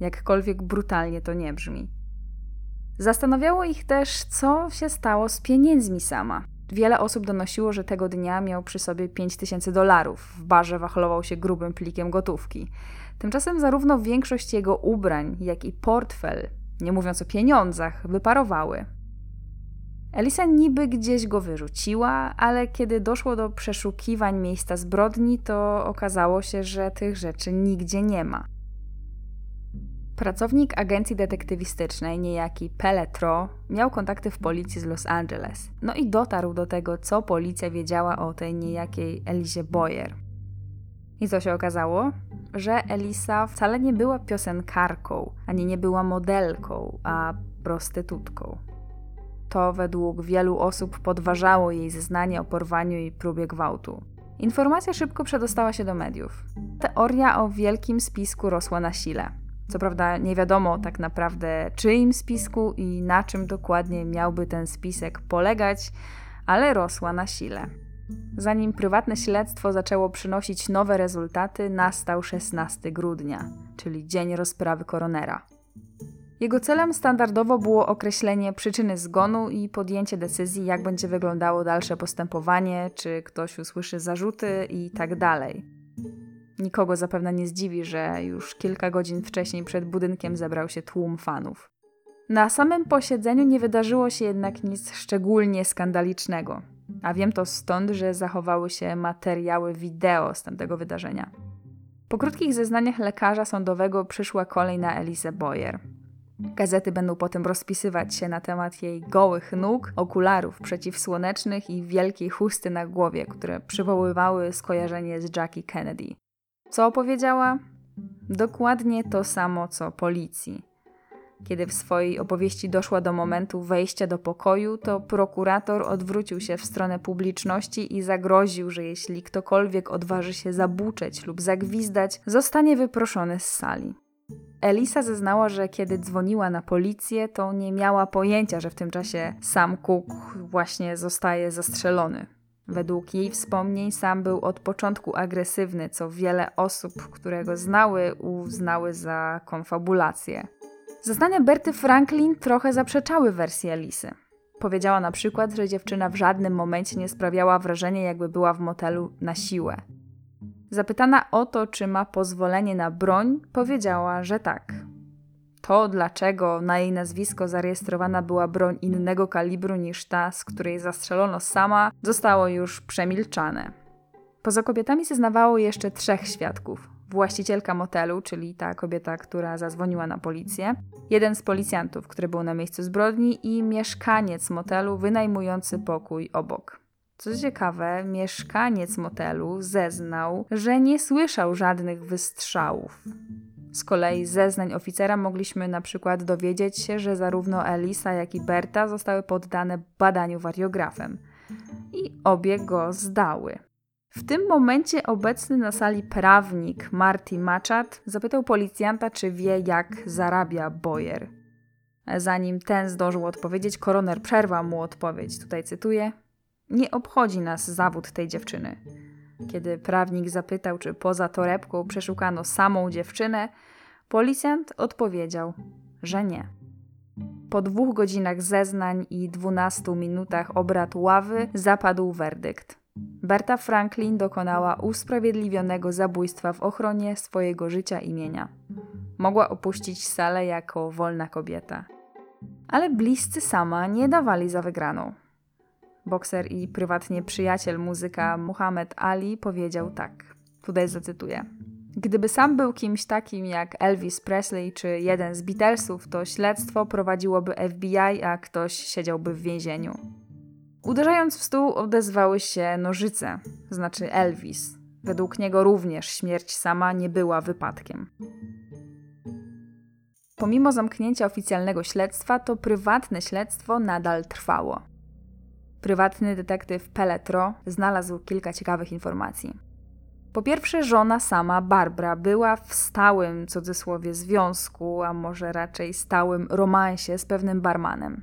jakkolwiek brutalnie to nie brzmi. Zastanawiało ich też, co się stało z pieniędzmi sama. Wiele osób donosiło, że tego dnia miał przy sobie 5000 dolarów. W barze wachlował się grubym plikiem gotówki. Tymczasem zarówno większość jego ubrań, jak i portfel, nie mówiąc o pieniądzach, wyparowały. Elisa niby gdzieś go wyrzuciła, ale kiedy doszło do przeszukiwań miejsca zbrodni, to okazało się, że tych rzeczy nigdzie nie ma. Pracownik agencji detektywistycznej, niejaki Peletro, miał kontakty w policji z Los Angeles. No i dotarł do tego, co policja wiedziała o tej niejakiej Elizie Boyer. I co się okazało? Że Elisa wcale nie była piosenkarką, ani nie była modelką, a prostytutką. To według wielu osób podważało jej zeznanie o porwaniu i próbie gwałtu. Informacja szybko przedostała się do mediów. Teoria o wielkim spisku rosła na sile. Co prawda nie wiadomo tak naprawdę czyim spisku i na czym dokładnie miałby ten spisek polegać, ale rosła na sile. Zanim prywatne śledztwo zaczęło przynosić nowe rezultaty, nastał 16 grudnia, czyli dzień rozprawy koronera. Jego celem standardowo było określenie przyczyny zgonu i podjęcie decyzji, jak będzie wyglądało dalsze postępowanie, czy ktoś usłyszy zarzuty i tak dalej. Nikogo zapewne nie zdziwi, że już kilka godzin wcześniej przed budynkiem zebrał się tłum fanów. Na samym posiedzeniu nie wydarzyło się jednak nic szczególnie skandalicznego, a wiem to stąd, że zachowały się materiały wideo z tamtego wydarzenia. Po krótkich zeznaniach lekarza sądowego przyszła kolej na Elisę Boyer. Gazety będą potem rozpisywać się na temat jej gołych nóg, okularów przeciwsłonecznych i wielkiej chusty na głowie, które przywoływały skojarzenie z Jackie Kennedy. Co opowiedziała? Dokładnie to samo co policji. Kiedy w swojej opowieści doszła do momentu wejścia do pokoju, to prokurator odwrócił się w stronę publiczności i zagroził, że jeśli ktokolwiek odważy się zabuczeć lub zagwizdać, zostanie wyproszony z sali. Elisa zeznała, że kiedy dzwoniła na policję, to nie miała pojęcia, że w tym czasie sam Cook właśnie zostaje zastrzelony. Według jej wspomnień sam był od początku agresywny, co wiele osób, które go znały, uznały za konfabulację. Zeznania Berty Franklin trochę zaprzeczały wersji Elisy. Powiedziała na przykład, że dziewczyna w żadnym momencie nie sprawiała wrażenia, jakby była w motelu na siłę. Zapytana o to, czy ma pozwolenie na broń, powiedziała, że tak. To, dlaczego na jej nazwisko zarejestrowana była broń innego kalibru niż ta, z której zastrzelono sama, zostało już przemilczane. Poza kobietami zeznawało jeszcze trzech świadków. Właścicielka motelu, czyli ta kobieta, która zadzwoniła na policję, jeden z policjantów, który był na miejscu zbrodni i mieszkaniec motelu wynajmujący pokój obok. Co ciekawe, mieszkaniec motelu zeznał, że nie słyszał żadnych wystrzałów. Z kolei z zeznań oficera mogliśmy na przykład dowiedzieć się, że zarówno Elisa, jak i Berta zostały poddane badaniu wariografem. I obie go zdały. W tym momencie obecny na sali prawnik Marty Machat zapytał policjanta, czy wie, jak zarabia Boyer. Zanim ten zdążył odpowiedzieć, koroner przerwał mu odpowiedź. Tutaj cytuję: Nie obchodzi nas zawód tej dziewczyny. Kiedy prawnik zapytał, czy poza torebką przeszukano samą dziewczynę, policjant odpowiedział, że nie. Po dwóch godzinach zeznań i dwunastu minutach obrad ławy zapadł werdykt. Berta Franklin dokonała usprawiedliwionego zabójstwa w ochronie swojego życia i mienia. Mogła opuścić salę jako wolna kobieta. Ale bliscy sama nie dawali za wygraną. Bokser i prywatnie przyjaciel muzyka Muhammad Ali powiedział tak. Tutaj zacytuję. Gdyby sam był kimś takim jak Elvis Presley czy jeden z Beatlesów, to śledztwo prowadziłoby FBI, a ktoś siedziałby w więzieniu. Uderzając w stół, odezwały się nożyce, znaczy Elvis. Według niego również śmierć sama nie była wypadkiem. Pomimo zamknięcia oficjalnego śledztwa, to prywatne śledztwo nadal trwało. Prywatny detektyw Peletro znalazł kilka ciekawych informacji. Po pierwsze, żona sama, Barbara, była w stałym, cudzysłowie, związku, a może raczej stałym romansie z pewnym barmanem.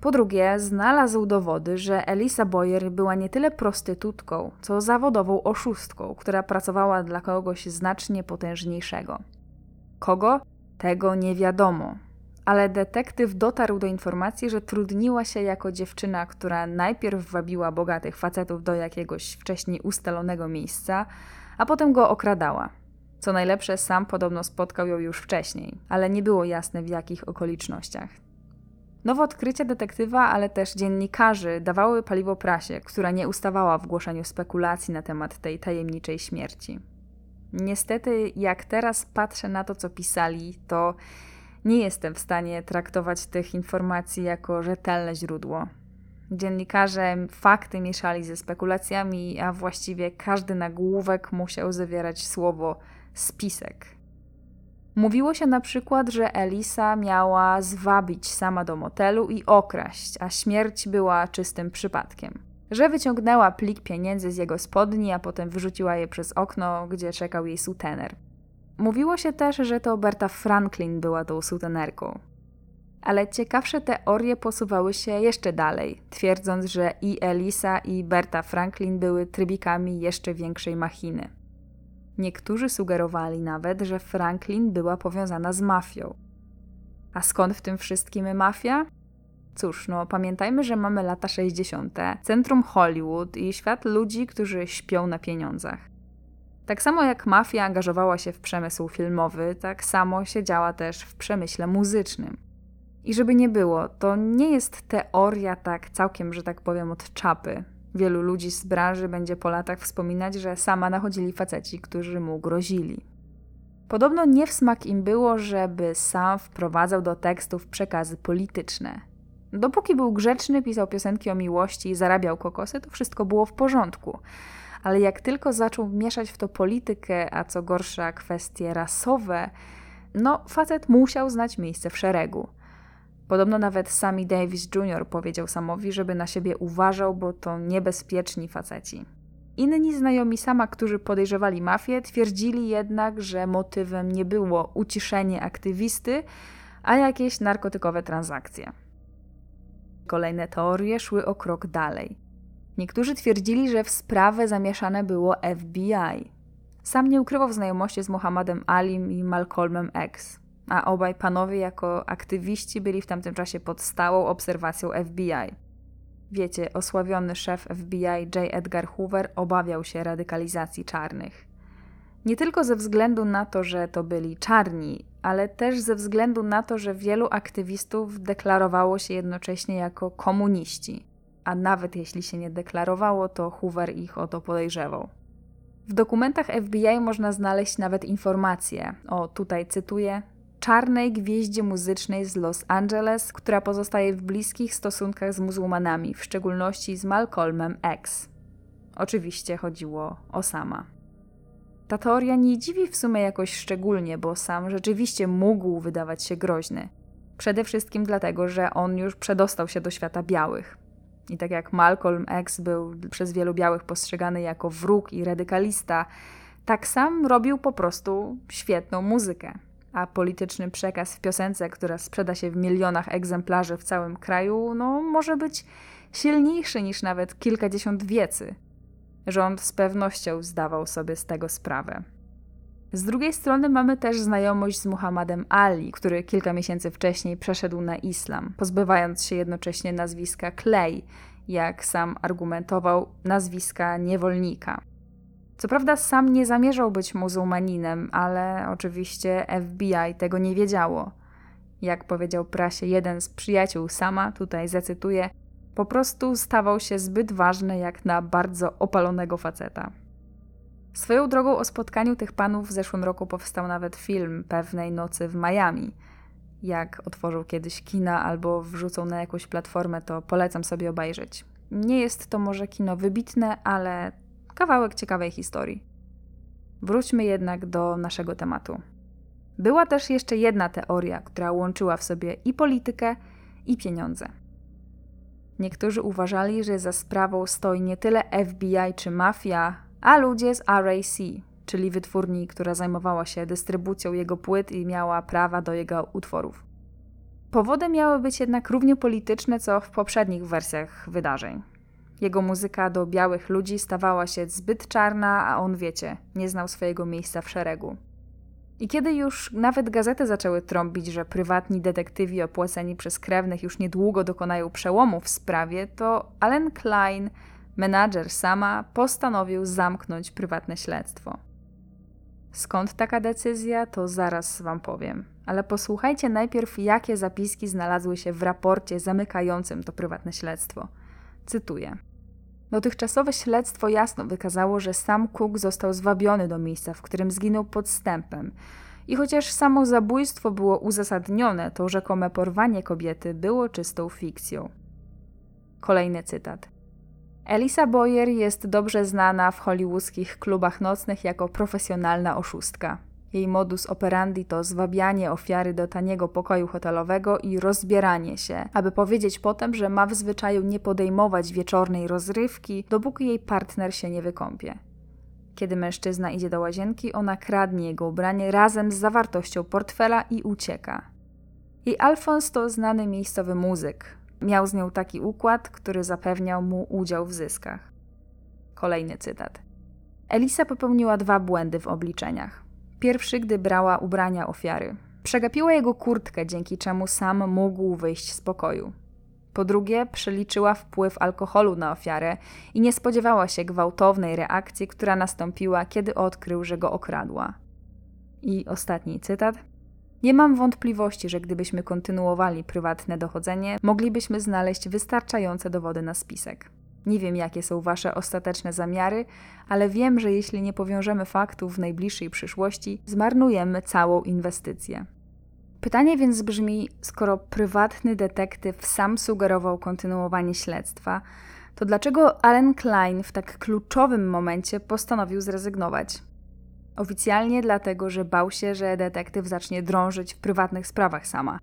Po drugie, znalazł dowody, że Elisa Boyer była nie tyle prostytutką, co zawodową oszustką, która pracowała dla kogoś znacznie potężniejszego. Kogo? Tego nie wiadomo. Ale detektyw dotarł do informacji, że trudniła się jako dziewczyna, która najpierw wabiła bogatych facetów do jakiegoś wcześniej ustalonego miejsca, a potem go okradała. Co najlepsze, sam podobno spotkał ją już wcześniej, ale nie było jasne w jakich okolicznościach. Nowe odkrycia detektywa, ale też dziennikarzy dawały paliwo prasie, która nie ustawała w głoszeniu spekulacji na temat tej tajemniczej śmierci. Niestety, jak teraz patrzę na to, co pisali, to nie jestem w stanie traktować tych informacji jako rzetelne źródło. Dziennikarze fakty mieszali ze spekulacjami, a właściwie każdy nagłówek musiał zawierać słowo spisek. Mówiło się na przykład, że Elisa miała zwabić sama do motelu i okraść, a śmierć była czystym przypadkiem. Że wyciągnęła plik pieniędzy z jego spodni, a potem wyrzuciła je przez okno, gdzie czekał jej sutener. Mówiło się też, że to Berta Franklin była tą sutenerką. Ale ciekawsze teorie posuwały się jeszcze dalej, twierdząc, że i Elisa, i Berta Franklin były trybikami jeszcze większej machiny. Niektórzy sugerowali nawet, że Franklin była powiązana z mafią. A skąd w tym wszystkim mafia? Cóż, no pamiętajmy, że mamy lata 60., centrum Hollywood i świat ludzi, którzy śpią na pieniądzach. Tak samo jak mafia angażowała się w przemysł filmowy, tak samo siedziała też w przemyśle muzycznym. I żeby nie było, to nie jest teoria tak całkiem, że tak powiem, od czapy. Wielu ludzi z branży będzie po latach wspominać, że sama nachodzili faceci, którzy mu grozili. Podobno nie w smak im było, żeby sam wprowadzał do tekstów przekazy polityczne. Dopóki był grzeczny, pisał piosenki o miłości i zarabiał kokosy, to wszystko było w porządku. Ale jak tylko zaczął mieszać w to politykę, a co gorsza kwestie rasowe, no facet musiał znać miejsce w szeregu. Podobno nawet Sammy Davis Jr. powiedział Samowi, żeby na siebie uważał, bo to niebezpieczni faceci. Inni znajomi Sama, którzy podejrzewali mafię, twierdzili jednak, że motywem nie było uciszenie aktywisty, a jakieś narkotykowe transakcje. Kolejne teorie szły o krok dalej. Niektórzy twierdzili, że w sprawę zamieszane było FBI. Sam nie ukrywał znajomości z Muhammadem Alim i Malcolmem X a obaj panowie jako aktywiści byli w tamtym czasie pod stałą obserwacją FBI. Wiecie, osławiony szef FBI J. Edgar Hoover obawiał się radykalizacji czarnych. Nie tylko ze względu na to, że to byli czarni, ale też ze względu na to, że wielu aktywistów deklarowało się jednocześnie jako komuniści, a nawet jeśli się nie deklarowało, to Hoover ich o to podejrzewał. W dokumentach FBI można znaleźć nawet informacje, o tutaj cytuję, czarnej gwieździe muzycznej z Los Angeles, która pozostaje w bliskich stosunkach z muzułmanami, w szczególności z Malcolmem X. Oczywiście chodziło o Sama. Ta teoria nie dziwi w sumie jakoś szczególnie, bo sam rzeczywiście mógł wydawać się groźny. Przede wszystkim dlatego, że on już przedostał się do świata białych. I tak jak Malcolm X był przez wielu białych postrzegany jako wróg i radykalista, tak sam robił po prostu świetną muzykę a polityczny przekaz w piosence, która sprzeda się w milionach egzemplarzy w całym kraju, no może być silniejszy niż nawet kilkadziesiąt wiecy. Rząd z pewnością zdawał sobie z tego sprawę. Z drugiej strony mamy też znajomość z Muhammadem Ali, który kilka miesięcy wcześniej przeszedł na islam, pozbywając się jednocześnie nazwiska Clay, jak sam argumentował, nazwiska niewolnika. Co prawda sam nie zamierzał być muzułmaninem, ale oczywiście FBI tego nie wiedziało. Jak powiedział prasie jeden z przyjaciół sama, tutaj zacytuję, po prostu stawał się zbyt ważny jak na bardzo opalonego faceta. Swoją drogą o spotkaniu tych panów w zeszłym roku powstał nawet film Pewnej nocy w Miami. Jak otworzył kiedyś kina albo wrzucą na jakąś platformę, to polecam sobie obejrzeć. Nie jest to może kino wybitne, ale kawałek ciekawej historii. Wróćmy jednak do naszego tematu. Była też jeszcze jedna teoria, która łączyła w sobie i politykę, i pieniądze. Niektórzy uważali, że za sprawą stoi nie tyle FBI czy mafia, a ludzie z RAC, czyli wytwórni, która zajmowała się dystrybucją jego płyt i miała prawa do jego utworów. Powody miały być jednak równie polityczne co w poprzednich wersjach wydarzeń. Jego muzyka do białych ludzi stawała się zbyt czarna, a on, wiecie, nie znał swojego miejsca w szeregu. I kiedy już nawet gazety zaczęły trąbić, że prywatni detektywi opłaceni przez krewnych już niedługo dokonają przełomu w sprawie, to Allen Klein, menadżer sama, postanowił zamknąć prywatne śledztwo. Skąd taka decyzja, to zaraz Wam powiem. Ale posłuchajcie najpierw, jakie zapiski znalazły się w raporcie zamykającym to prywatne śledztwo. Cytuję. Dotychczasowe śledztwo jasno wykazało, że sam Cook został zwabiony do miejsca, w którym zginął podstępem. I chociaż samo zabójstwo było uzasadnione, to rzekome porwanie kobiety było czystą fikcją. Kolejny cytat. Elisa Boyer jest dobrze znana w hollywoodzkich klubach nocnych jako profesjonalna oszustka. Jej modus operandi to zwabianie ofiary do taniego pokoju hotelowego i rozbieranie się, aby powiedzieć potem, że ma w zwyczaju nie podejmować wieczornej rozrywki, dopóki jej partner się nie wykąpie. Kiedy mężczyzna idzie do łazienki, ona kradnie jego ubranie razem z zawartością portfela i ucieka. Jej Alfons to znany miejscowy muzyk. Miał z nią taki układ, który zapewniał mu udział w zyskach. Kolejny cytat. Elisa popełniła dwa błędy w obliczeniach. Pierwszy, gdy brała ubrania ofiary. Przegapiła jego kurtkę, dzięki czemu sam mógł wyjść z pokoju. Po drugie, przeliczyła wpływ alkoholu na ofiarę i nie spodziewała się gwałtownej reakcji, która nastąpiła, kiedy odkrył, że go okradła. I ostatni cytat. Nie mam wątpliwości, że gdybyśmy kontynuowali prywatne dochodzenie, moglibyśmy znaleźć wystarczające dowody na spisek. Nie wiem, jakie są Wasze ostateczne zamiary, ale wiem, że jeśli nie powiążemy faktów w najbliższej przyszłości, zmarnujemy całą inwestycję. Pytanie więc brzmi: skoro prywatny detektyw sam sugerował kontynuowanie śledztwa, to dlaczego Allen Klein w tak kluczowym momencie postanowił zrezygnować? Oficjalnie dlatego, że bał się, że detektyw zacznie drążyć w prywatnych sprawach sama.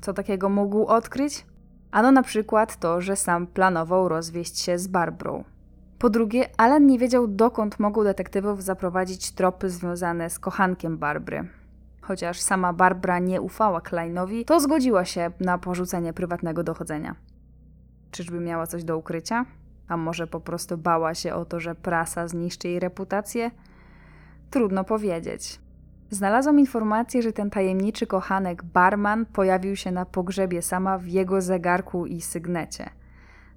Co takiego mógł odkryć? Ano na przykład to, że sam planował rozwieść się z Barbrą. Po drugie, Allen nie wiedział, dokąd mogą detektywów zaprowadzić tropy związane z kochankiem Barbry. Chociaż sama Barbara nie ufała Kleinowi, to zgodziła się na porzucenie prywatnego dochodzenia. Czyżby miała coś do ukrycia? A może po prostu bała się o to, że prasa zniszczy jej reputację? Trudno powiedzieć. Znalazłam informację, że ten tajemniczy kochanek barman pojawił się na pogrzebie sama w jego zegarku i sygnecie.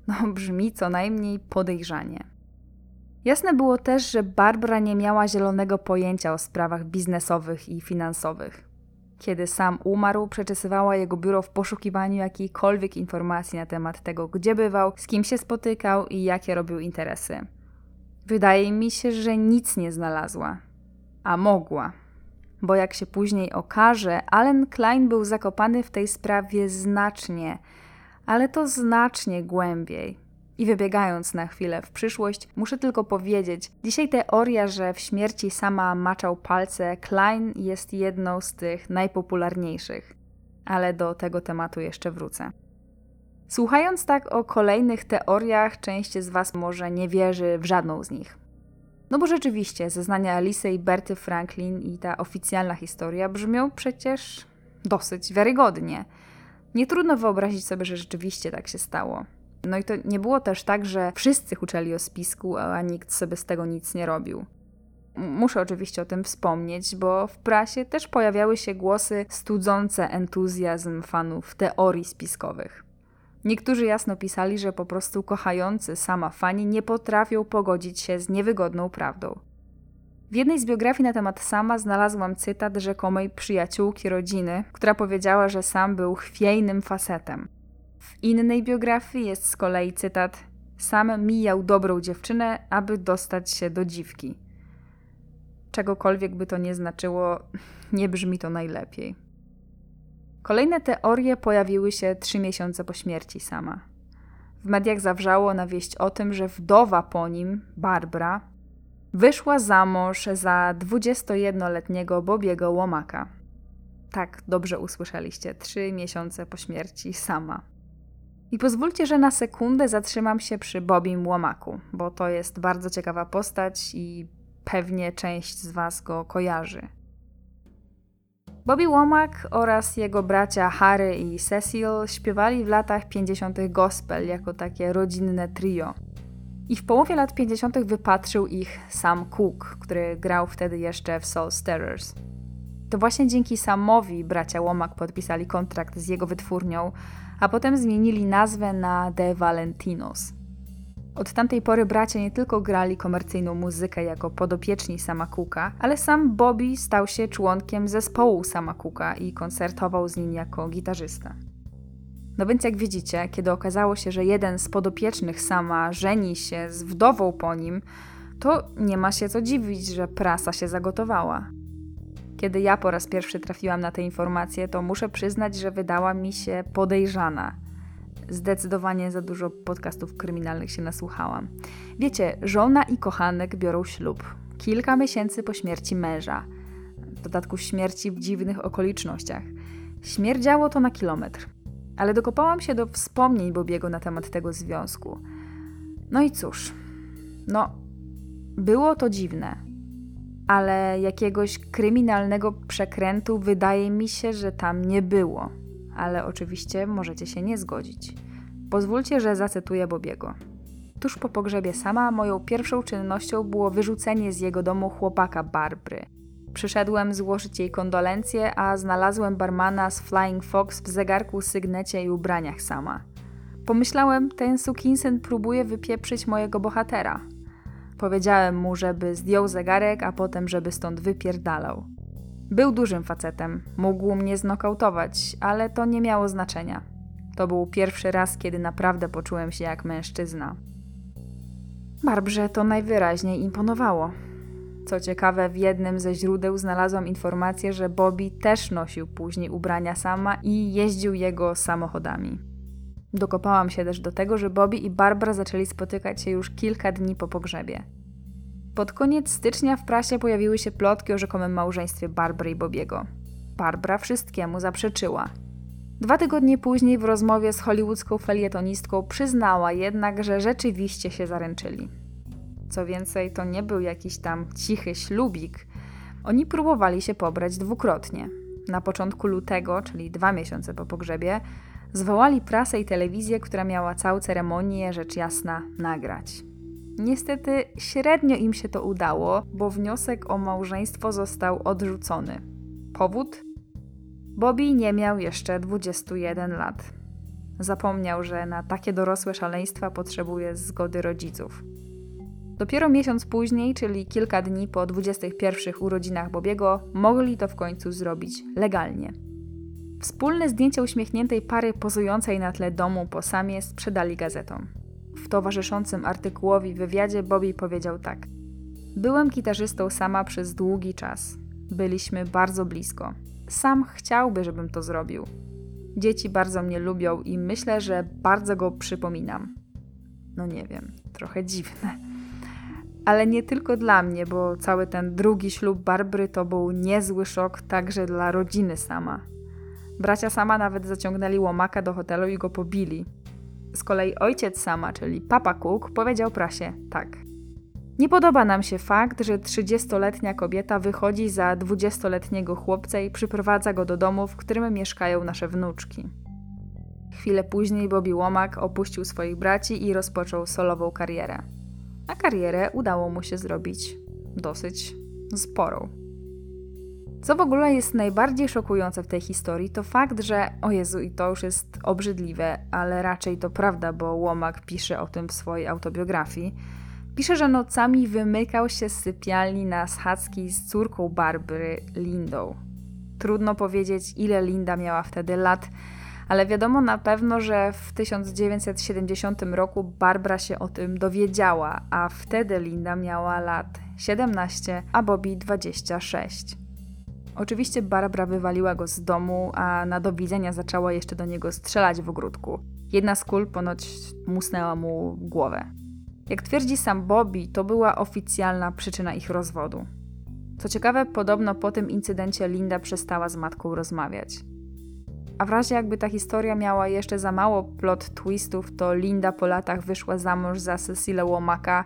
No, brzmi co najmniej podejrzanie. Jasne było też, że Barbara nie miała zielonego pojęcia o sprawach biznesowych i finansowych. Kiedy sam umarł, przeczesywała jego biuro w poszukiwaniu jakiejkolwiek informacji na temat tego, gdzie bywał, z kim się spotykał i jakie robił interesy. Wydaje mi się, że nic nie znalazła. A mogła. Bo jak się później okaże, Allen Klein był zakopany w tej sprawie znacznie, ale to znacznie głębiej. I wybiegając na chwilę w przyszłość, muszę tylko powiedzieć, dzisiaj teoria, że w śmierci sama maczał palce Klein jest jedną z tych najpopularniejszych. Ale do tego tematu jeszcze wrócę. Słuchając tak o kolejnych teoriach, część z Was może nie wierzy w żadną z nich. No bo rzeczywiście zeznania Alice i Berty Franklin i ta oficjalna historia brzmią przecież dosyć wiarygodnie. Nie trudno wyobrazić sobie, że rzeczywiście tak się stało. No i to nie było też tak, że wszyscy huczeli o spisku, a nikt sobie z tego nic nie robił. Muszę oczywiście o tym wspomnieć, bo w prasie też pojawiały się głosy studzące entuzjazm fanów teorii spiskowych. Niektórzy jasno pisali, że po prostu kochający sama fani nie potrafią pogodzić się z niewygodną prawdą. W jednej z biografii na temat Sama znalazłam cytat rzekomej przyjaciółki rodziny, która powiedziała, że Sam był chwiejnym facetem. W innej biografii jest z kolei cytat: Sam mijał dobrą dziewczynę, aby dostać się do dziwki. Czegokolwiek by to nie znaczyło, nie brzmi to najlepiej. Kolejne teorie pojawiły się trzy miesiące po śmierci sama. W mediach zawrzało na wieść o tym, że wdowa po nim, Barbara, wyszła za mąż za 21-letniego Bobiego Łomaka. Tak, dobrze usłyszeliście, trzy miesiące po śmierci sama. I pozwólcie, że na sekundę zatrzymam się przy Bobim Łomaku, bo to jest bardzo ciekawa postać i pewnie część z Was go kojarzy. Bobby Womack oraz jego bracia Harry i Cecil śpiewali w latach 50. gospel jako takie rodzinne trio. I w połowie lat 50. wypatrzył ich Sam Cooke, który grał wtedy jeszcze w Soul Stirrers. To właśnie dzięki Samowi bracia Womack podpisali kontrakt z jego wytwórnią, a potem zmienili nazwę na The Valentinos. Od tamtej pory bracia nie tylko grali komercyjną muzykę jako podopieczni Sama Cooka, ale sam Bobby stał się członkiem zespołu Sama Cooka i koncertował z nim jako gitarzysta. No więc jak widzicie, kiedy okazało się, że jeden z podopiecznych Sama żeni się z wdową po nim, to nie ma się co dziwić, że prasa się zagotowała. Kiedy ja po raz pierwszy trafiłam na te informacje, to muszę przyznać, że wydała mi się podejrzana. Zdecydowanie za dużo podcastów kryminalnych się nasłuchałam. Wiecie, żona i kochanek biorą ślub kilka miesięcy po śmierci męża. W dodatku śmierci w dziwnych okolicznościach. Śmierdziało to na kilometr. Ale dokopałam się do wspomnień Bobiego na temat tego związku. No i cóż, no, było to dziwne, ale jakiegoś kryminalnego przekrętu wydaje mi się, że tam nie było. Ale oczywiście możecie się nie zgodzić. Pozwólcie, że zacytuję Bobiego. Tuż po pogrzebie sama moją pierwszą czynnością było wyrzucenie z jego domu chłopaka Barbry. Przyszedłem złożyć jej kondolencje, a znalazłem barmana z Flying Fox w zegarku, sygnecie i ubraniach sama. Pomyślałem, ten sukinsyn próbuje wypieprzyć mojego bohatera. Powiedziałem mu, żeby zdjął zegarek, a potem, żeby stąd wypierdalał. Był dużym facetem, mógł mnie znokautować, ale to nie miało znaczenia. To był pierwszy raz, kiedy naprawdę poczułem się jak mężczyzna. Barbrze to najwyraźniej imponowało. Co ciekawe, w jednym ze źródeł znalazłam informację, że Bobby też nosił później ubrania sama i jeździł jego samochodami. Dokopałam się też do tego, że Bobby i Barbara zaczęli spotykać się już kilka dni po pogrzebie. Pod koniec stycznia w prasie pojawiły się plotki o rzekomym małżeństwie Barbary i Bobiego. Barbara wszystkiemu zaprzeczyła. Dwa tygodnie później w rozmowie z hollywoodzką felietonistką przyznała jednak, że rzeczywiście się zaręczyli. Co więcej, to nie był jakiś tam cichy ślubik. Oni próbowali się pobrać dwukrotnie. Na początku lutego, czyli dwa miesiące po pogrzebie, zwołali prasę i telewizję, która miała całą ceremonię, rzecz jasna, nagrać. Niestety średnio im się to udało, bo wniosek o małżeństwo został odrzucony. Powód? Bobby nie miał jeszcze 21 lat. Zapomniał, że na takie dorosłe szaleństwa potrzebuje zgody rodziców. Dopiero miesiąc później, czyli kilka dni po 21 urodzinach Bobiego, mogli to w końcu zrobić legalnie. Wspólne zdjęcie uśmiechniętej pary pozującej na tle domu po samie sprzedali gazetom. W towarzyszącym artykułowi wywiadzie Bobby powiedział tak: Byłem gitarzystą sama przez długi czas. Byliśmy bardzo blisko. Sam chciałby, żebym to zrobił. Dzieci bardzo mnie lubią i myślę, że bardzo go przypominam. No nie wiem, trochę dziwne. Ale nie tylko dla mnie, bo cały ten drugi ślub Barbry to był niezły szok także dla rodziny sama. Bracia sama nawet zaciągnęli łomaka do hotelu i go pobili. Z kolei ojciec sama, czyli Papa Cook, powiedział prasie tak. Nie podoba nam się fakt, że 30-letnia kobieta wychodzi za 20-letniego chłopca i przyprowadza go do domu, w którym mieszkają nasze wnuczki. Chwilę później Bobby Łomak opuścił swoich braci i rozpoczął solową karierę. A karierę udało mu się zrobić dosyć sporą. Co w ogóle jest najbardziej szokujące w tej historii, to fakt, że, o Jezu, i to już jest obrzydliwe, ale raczej to prawda, bo Łomak pisze o tym w swojej autobiografii. Pisze, że nocami wymykał się z sypialni na schadzki z córką Barbary, Lindą. Trudno powiedzieć, ile Linda miała wtedy lat, ale wiadomo na pewno, że w 1970 roku Barbara się o tym dowiedziała, a wtedy Linda miała lat 17, a Bobby 26. Oczywiście Barbara wywaliła go z domu, a na do widzenia zaczęła jeszcze do niego strzelać w ogródku. Jedna z kul ponoć musnęła mu głowę. Jak twierdzi sam Bobby, to była oficjalna przyczyna ich rozwodu. Co ciekawe, podobno po tym incydencie Linda przestała z matką rozmawiać. A w razie jakby ta historia miała jeszcze za mało plot twistów, to Linda po latach wyszła za mąż za Cecilę Łomaka,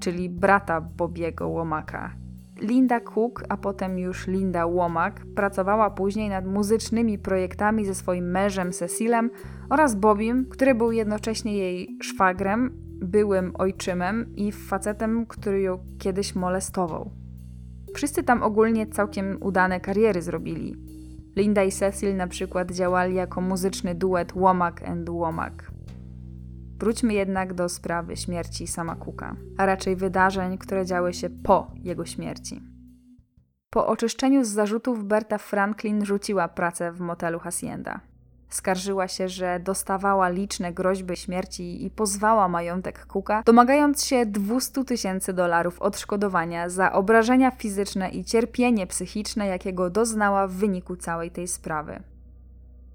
czyli brata Bobiego Łomaka. Linda Cook, a potem już Linda Łomak, pracowała później nad muzycznymi projektami ze swoim mężem Cecilem oraz Bobim, który był jednocześnie jej szwagrem, byłym ojczymem i facetem, który ją kiedyś molestował. Wszyscy tam ogólnie całkiem udane kariery zrobili. Linda i Cecil na przykład działali jako muzyczny duet Womack and Womack. Wróćmy jednak do sprawy śmierci sama Cooka, a raczej wydarzeń, które działy się po jego śmierci. Po oczyszczeniu z zarzutów Berta Franklin rzuciła pracę w motelu Hacienda. Skarżyła się, że dostawała liczne groźby śmierci i pozwała majątek Cooka, domagając się 200 tysięcy dolarów odszkodowania za obrażenia fizyczne i cierpienie psychiczne, jakiego doznała w wyniku całej tej sprawy.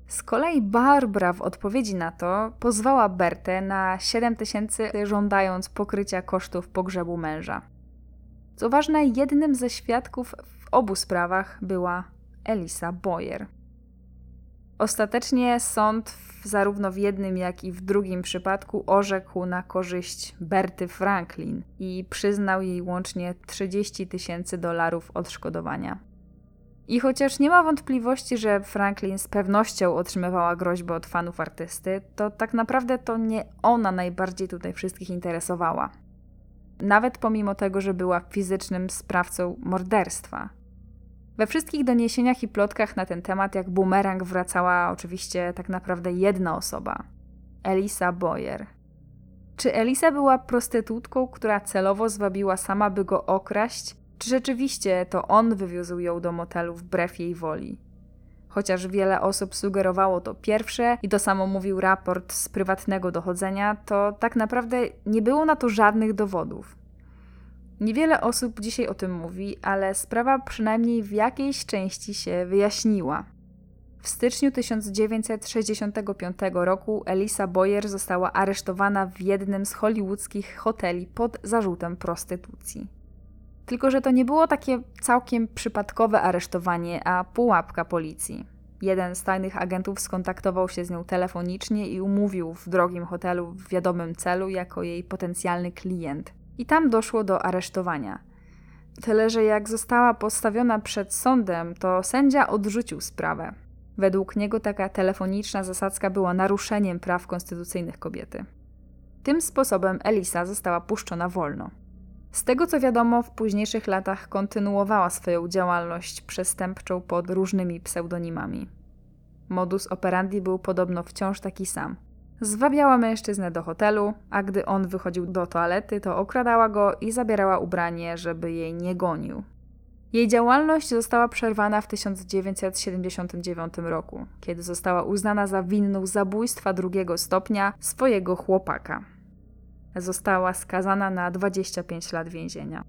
Z kolei Barbara w odpowiedzi na to pozwała Bertę na 7 tysięcy, żądając pokrycia kosztów pogrzebu męża. Co ważne, jednym ze świadków w obu sprawach była Elisa Boyer. Ostatecznie sąd zarówno w jednym, jak i w drugim przypadku orzekł na korzyść Berty Franklin i przyznał jej łącznie 30 tysięcy dolarów odszkodowania. I chociaż nie ma wątpliwości, że Franklin z pewnością otrzymywała groźby od fanów artysty, to tak naprawdę to nie ona najbardziej tutaj wszystkich interesowała. Nawet pomimo tego, że była fizycznym sprawcą morderstwa. We wszystkich doniesieniach i plotkach na ten temat, jak bumerang, wracała oczywiście tak naprawdę jedna osoba Elisa Boyer. Czy Elisa była prostytutką, która celowo zwabiła sama, by go okraść, czy rzeczywiście to on wywiózł ją do motelu wbrew jej woli? Chociaż wiele osób sugerowało to pierwsze i to samo mówił raport z prywatnego dochodzenia, to tak naprawdę nie było na to żadnych dowodów. Niewiele osób dzisiaj o tym mówi, ale sprawa przynajmniej w jakiejś części się wyjaśniła. W styczniu 1965 roku Elisa Boyer została aresztowana w jednym z hollywoodzkich hoteli pod zarzutem prostytucji. Tylko, że to nie było takie całkiem przypadkowe aresztowanie, a pułapka policji. Jeden z tajnych agentów skontaktował się z nią telefonicznie i umówił w drogim hotelu w wiadomym celu jako jej potencjalny klient. I tam doszło do aresztowania. Tyle, że jak została postawiona przed sądem, to sędzia odrzucił sprawę. Według niego taka telefoniczna zasadzka była naruszeniem praw konstytucyjnych kobiety. Tym sposobem Elisa została puszczona wolno. Z tego co wiadomo, w późniejszych latach kontynuowała swoją działalność przestępczą pod różnymi pseudonimami. Modus operandi był podobno wciąż taki sam. Zwabiała mężczyznę do hotelu, a gdy on wychodził do toalety, to okradała go i zabierała ubranie, żeby jej nie gonił. Jej działalność została przerwana w 1979 roku, kiedy została uznana za winną zabójstwa drugiego stopnia swojego chłopaka została skazana na 25 lat więzienia.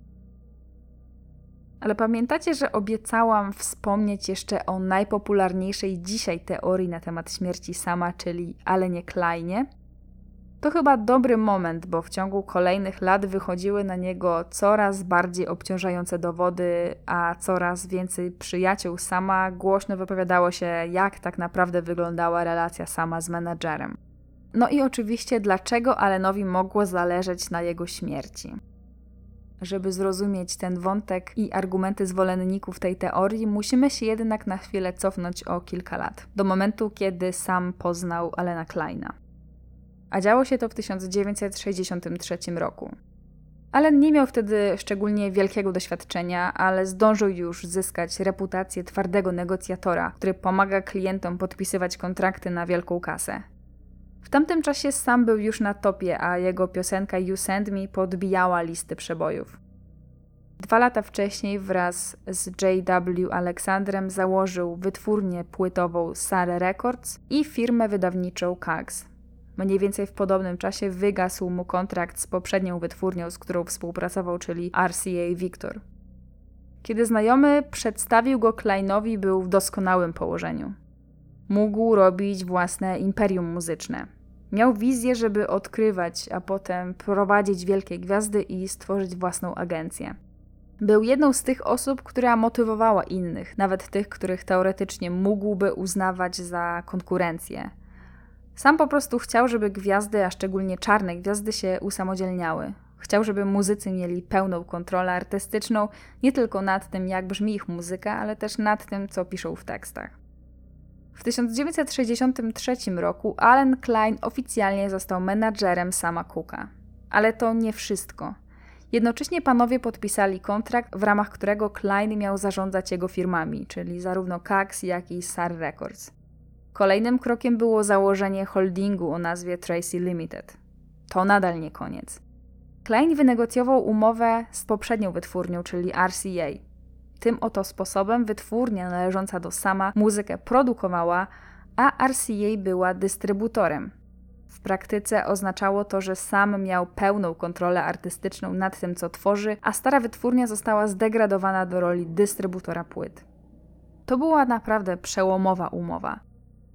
Ale pamiętacie, że obiecałam wspomnieć jeszcze o najpopularniejszej dzisiaj teorii na temat śmierci sama, czyli Alenie Kleinie? To chyba dobry moment, bo w ciągu kolejnych lat wychodziły na niego coraz bardziej obciążające dowody, a coraz więcej przyjaciół sama głośno wypowiadało się, jak tak naprawdę wyglądała relacja sama z menadżerem. No i oczywiście, dlaczego Alenowi mogło zależeć na jego śmierci. Żeby zrozumieć ten wątek i argumenty zwolenników tej teorii, musimy się jednak na chwilę cofnąć o kilka lat, do momentu, kiedy sam poznał Alena Kleina. A działo się to w 1963 roku. Allen nie miał wtedy szczególnie wielkiego doświadczenia, ale zdążył już zyskać reputację twardego negocjatora, który pomaga klientom podpisywać kontrakty na wielką kasę. W tamtym czasie sam był już na topie, a jego piosenka You Send Me podbijała listy przebojów. Dwa lata wcześniej wraz z J.W. Aleksandrem założył wytwórnię płytową Sare Records i firmę wydawniczą Kags. Mniej więcej w podobnym czasie wygasł mu kontrakt z poprzednią wytwórnią, z którą współpracował, czyli RCA Victor. Kiedy znajomy przedstawił go Kleinowi, był w doskonałym położeniu. Mógł robić własne imperium muzyczne. Miał wizję, żeby odkrywać, a potem prowadzić wielkie gwiazdy i stworzyć własną agencję. Był jedną z tych osób, która motywowała innych, nawet tych, których teoretycznie mógłby uznawać za konkurencję. Sam po prostu chciał, żeby gwiazdy, a szczególnie czarne gwiazdy, się usamodzielniały. Chciał, żeby muzycy mieli pełną kontrolę artystyczną nie tylko nad tym, jak brzmi ich muzyka, ale też nad tym, co piszą w tekstach. W 1963 roku Allen Klein oficjalnie został menadżerem sama Cooka. Ale to nie wszystko. Jednocześnie panowie podpisali kontrakt, w ramach którego Klein miał zarządzać jego firmami, czyli zarówno Cax, jak i SAR Records. Kolejnym krokiem było założenie holdingu o nazwie Tracy Limited. to nadal nie koniec. Klein wynegocjował umowę z poprzednią wytwórnią, czyli RCA. Tym oto sposobem wytwórnia należąca do sama muzykę produkowała, a RCA była dystrybutorem. W praktyce oznaczało to, że sam miał pełną kontrolę artystyczną nad tym, co tworzy, a stara wytwórnia została zdegradowana do roli dystrybutora płyt. To była naprawdę przełomowa umowa.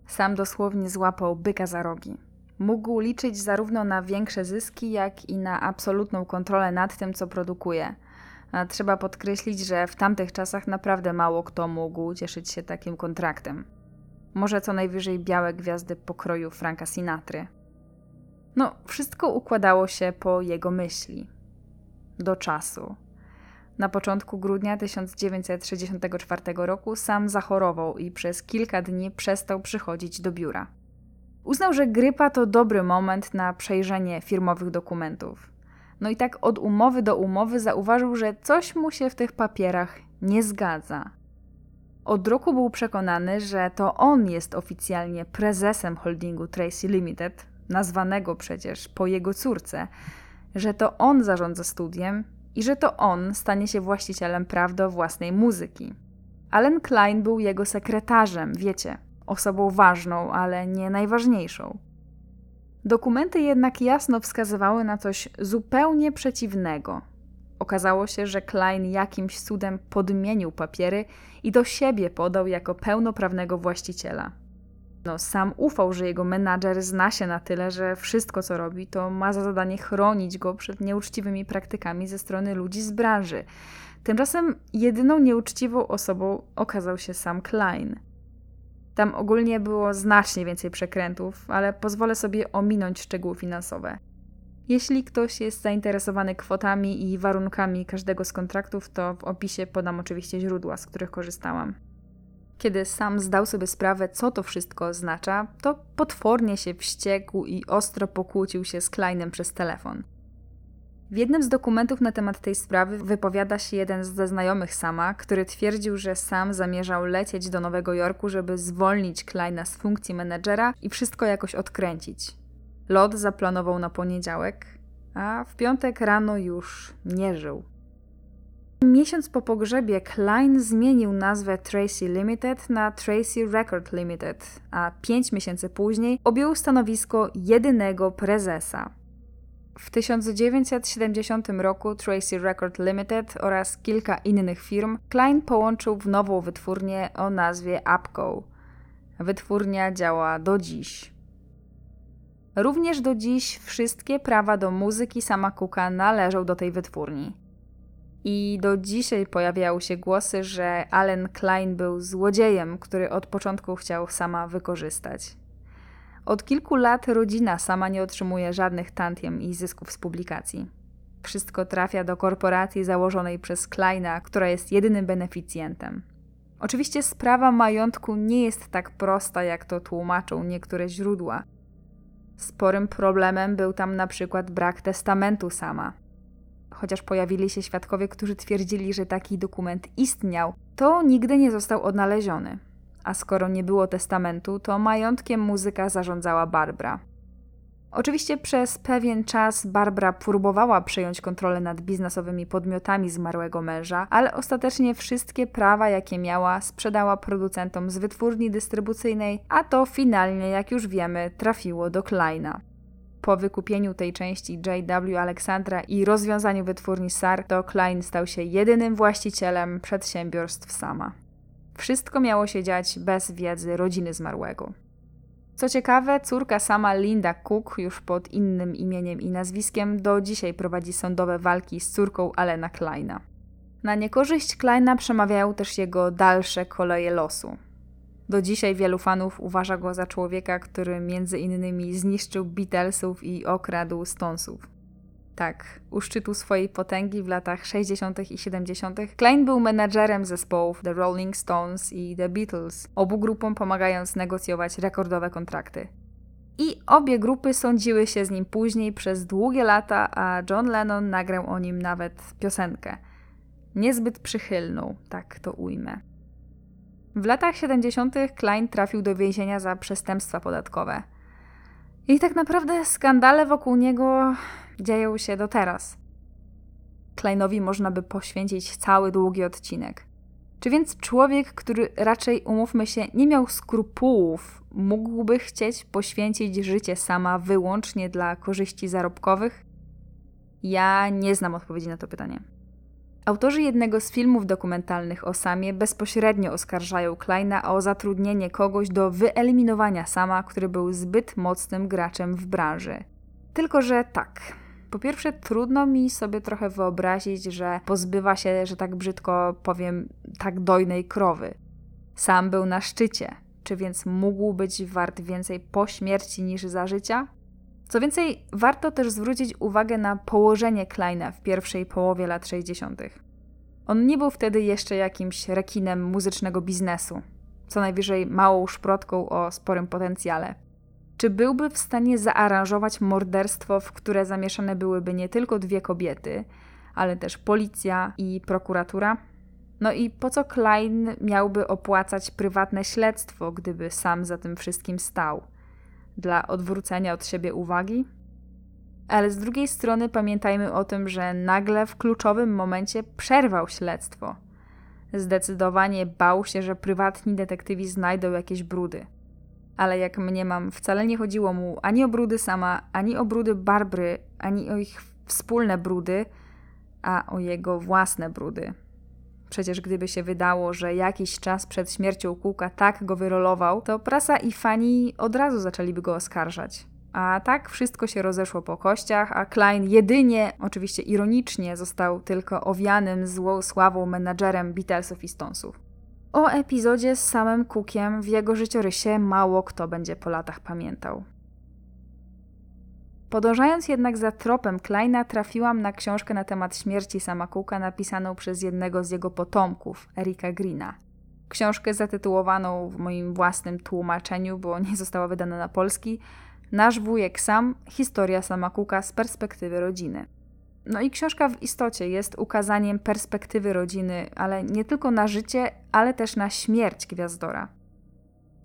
Sam dosłownie złapał byka za rogi. Mógł liczyć zarówno na większe zyski, jak i na absolutną kontrolę nad tym, co produkuje. Trzeba podkreślić, że w tamtych czasach naprawdę mało kto mógł cieszyć się takim kontraktem. Może co najwyżej białe gwiazdy pokroju Franka Sinatry. No, wszystko układało się po jego myśli. Do czasu. Na początku grudnia 1964 roku sam zachorował i przez kilka dni przestał przychodzić do biura. Uznał, że grypa to dobry moment na przejrzenie firmowych dokumentów. No i tak od umowy do umowy zauważył, że coś mu się w tych papierach nie zgadza. Od roku był przekonany, że to on jest oficjalnie prezesem holdingu Tracy Limited, nazwanego przecież po jego córce, że to on zarządza studiem i że to on stanie się właścicielem praw do własnej muzyki. Allen Klein był jego sekretarzem, wiecie, osobą ważną, ale nie najważniejszą. Dokumenty jednak jasno wskazywały na coś zupełnie przeciwnego. Okazało się, że Klein jakimś cudem podmienił papiery i do siebie podał jako pełnoprawnego właściciela. No, sam ufał, że jego menadżer zna się na tyle, że wszystko co robi, to ma za zadanie chronić go przed nieuczciwymi praktykami ze strony ludzi z branży. Tymczasem jedyną nieuczciwą osobą okazał się sam Klein. Tam ogólnie było znacznie więcej przekrętów, ale pozwolę sobie ominąć szczegóły finansowe. Jeśli ktoś jest zainteresowany kwotami i warunkami każdego z kontraktów, to w opisie podam oczywiście źródła, z których korzystałam. Kiedy sam zdał sobie sprawę, co to wszystko oznacza, to potwornie się wściekł i ostro pokłócił się z Kleinem przez telefon. W jednym z dokumentów na temat tej sprawy wypowiada się jeden ze znajomych Sama, który twierdził, że sam zamierzał lecieć do Nowego Jorku, żeby zwolnić Kleina z funkcji menedżera i wszystko jakoś odkręcić. Lot zaplanował na poniedziałek, a w piątek rano już nie żył. Miesiąc po pogrzebie Klein zmienił nazwę Tracy Limited na Tracy Record Limited, a pięć miesięcy później objął stanowisko jedynego prezesa. W 1970 roku Tracy Record Limited oraz kilka innych firm Klein połączył w nową wytwórnię o nazwie Apco. Wytwórnia działa do dziś. Również do dziś wszystkie prawa do muzyki sama Cooka należą do tej wytwórni. I do dzisiaj pojawiały się głosy, że Allen Klein był złodziejem, który od początku chciał sama wykorzystać. Od kilku lat rodzina sama nie otrzymuje żadnych tantiem i zysków z publikacji. Wszystko trafia do korporacji założonej przez Kleina, która jest jedynym beneficjentem. Oczywiście sprawa majątku nie jest tak prosta, jak to tłumaczą niektóre źródła. Sporym problemem był tam na przykład brak testamentu sama. Chociaż pojawili się świadkowie, którzy twierdzili, że taki dokument istniał, to nigdy nie został odnaleziony a skoro nie było testamentu, to majątkiem muzyka zarządzała Barbara. Oczywiście przez pewien czas Barbara próbowała przejąć kontrolę nad biznesowymi podmiotami zmarłego męża, ale ostatecznie wszystkie prawa, jakie miała, sprzedała producentom z wytwórni dystrybucyjnej, a to finalnie, jak już wiemy, trafiło do Kleina. Po wykupieniu tej części J.W. Alexandra i rozwiązaniu wytwórni SAR, to Klein stał się jedynym właścicielem przedsiębiorstw sama. Wszystko miało się dziać bez wiedzy rodziny zmarłego. Co ciekawe, córka sama Linda Cook, już pod innym imieniem i nazwiskiem, do dzisiaj prowadzi sądowe walki z córką Alena Kleina. Na niekorzyść Kleina przemawiają też jego dalsze koleje losu. Do dzisiaj wielu fanów uważa go za człowieka, który między innymi zniszczył Beatlesów i okradł Stonesów. Tak, u szczytu swojej potęgi w latach 60. i 70. Klein był menadżerem zespołów The Rolling Stones i The Beatles, obu grupom pomagając negocjować rekordowe kontrakty. I obie grupy sądziły się z nim później przez długie lata, a John Lennon nagrał o nim nawet piosenkę. Niezbyt przychylną, tak to ujmę. W latach 70. Klein trafił do więzienia za przestępstwa podatkowe – I tak naprawdę skandale wokół niego dzieją się do teraz. Kleinowi można by poświęcić cały długi odcinek. Czy więc człowiek, który raczej, umówmy się, nie miał skrupułów, mógłby chcieć poświęcić życie sama wyłącznie dla korzyści zarobkowych? Ja nie znam odpowiedzi na to pytanie. Autorzy jednego z filmów dokumentalnych o Samie bezpośrednio oskarżają Kleina o zatrudnienie kogoś do wyeliminowania Sama, który był zbyt mocnym graczem w branży. Tylko, że tak. Po pierwsze, trudno mi sobie trochę wyobrazić, że pozbywa się, że tak brzydko powiem, tak dojnej krowy. Sam był na szczycie, czy więc mógł być wart więcej po śmierci niż za życia? Co więcej, warto też zwrócić uwagę na położenie Kleina w pierwszej połowie lat 60. On nie był wtedy jeszcze jakimś rekinem muzycznego biznesu, co najwyżej małą szprotką o sporym potencjale. Czy byłby w stanie zaaranżować morderstwo, w które zamieszane byłyby nie tylko dwie kobiety, ale też policja i prokuratura? No i po co Klein miałby opłacać prywatne śledztwo, gdyby sam za tym wszystkim stał? Dla odwrócenia od siebie uwagi? Ale z drugiej strony pamiętajmy o tym, że nagle w kluczowym momencie przerwał śledztwo. Zdecydowanie bał się, że prywatni detektywi znajdą jakieś brudy. Ale jak mniemam, wcale nie chodziło mu ani o brudy sama, ani o brudy Barbry, ani o ich wspólne brudy, a o jego własne brudy. Przecież gdyby się wydało, że jakiś czas przed śmiercią Kuka tak go wyrolował, to prasa i fani od razu zaczęliby go oskarżać. A tak wszystko się rozeszło po kościach, a Klein jedynie, oczywiście ironicznie, został tylko owianym złą sławą menadżerem Beatlesów i Stonesów. O epizodzie z samym Cookiem w jego życiorysie mało kto będzie po latach pamiętał. Podążając jednak za tropem Kleina, trafiłam na książkę na temat śmierci sama Cooka napisaną przez jednego z jego potomków, Erika Greena. Książkę zatytułowaną w moim własnym tłumaczeniu, bo nie została wydana na polski, Nasz wujek sam, historia sama Cooka z perspektywy rodziny. No i książka w istocie jest ukazaniem perspektywy rodziny, ale nie tylko na życie, ale też na śmierć Gwiazdora.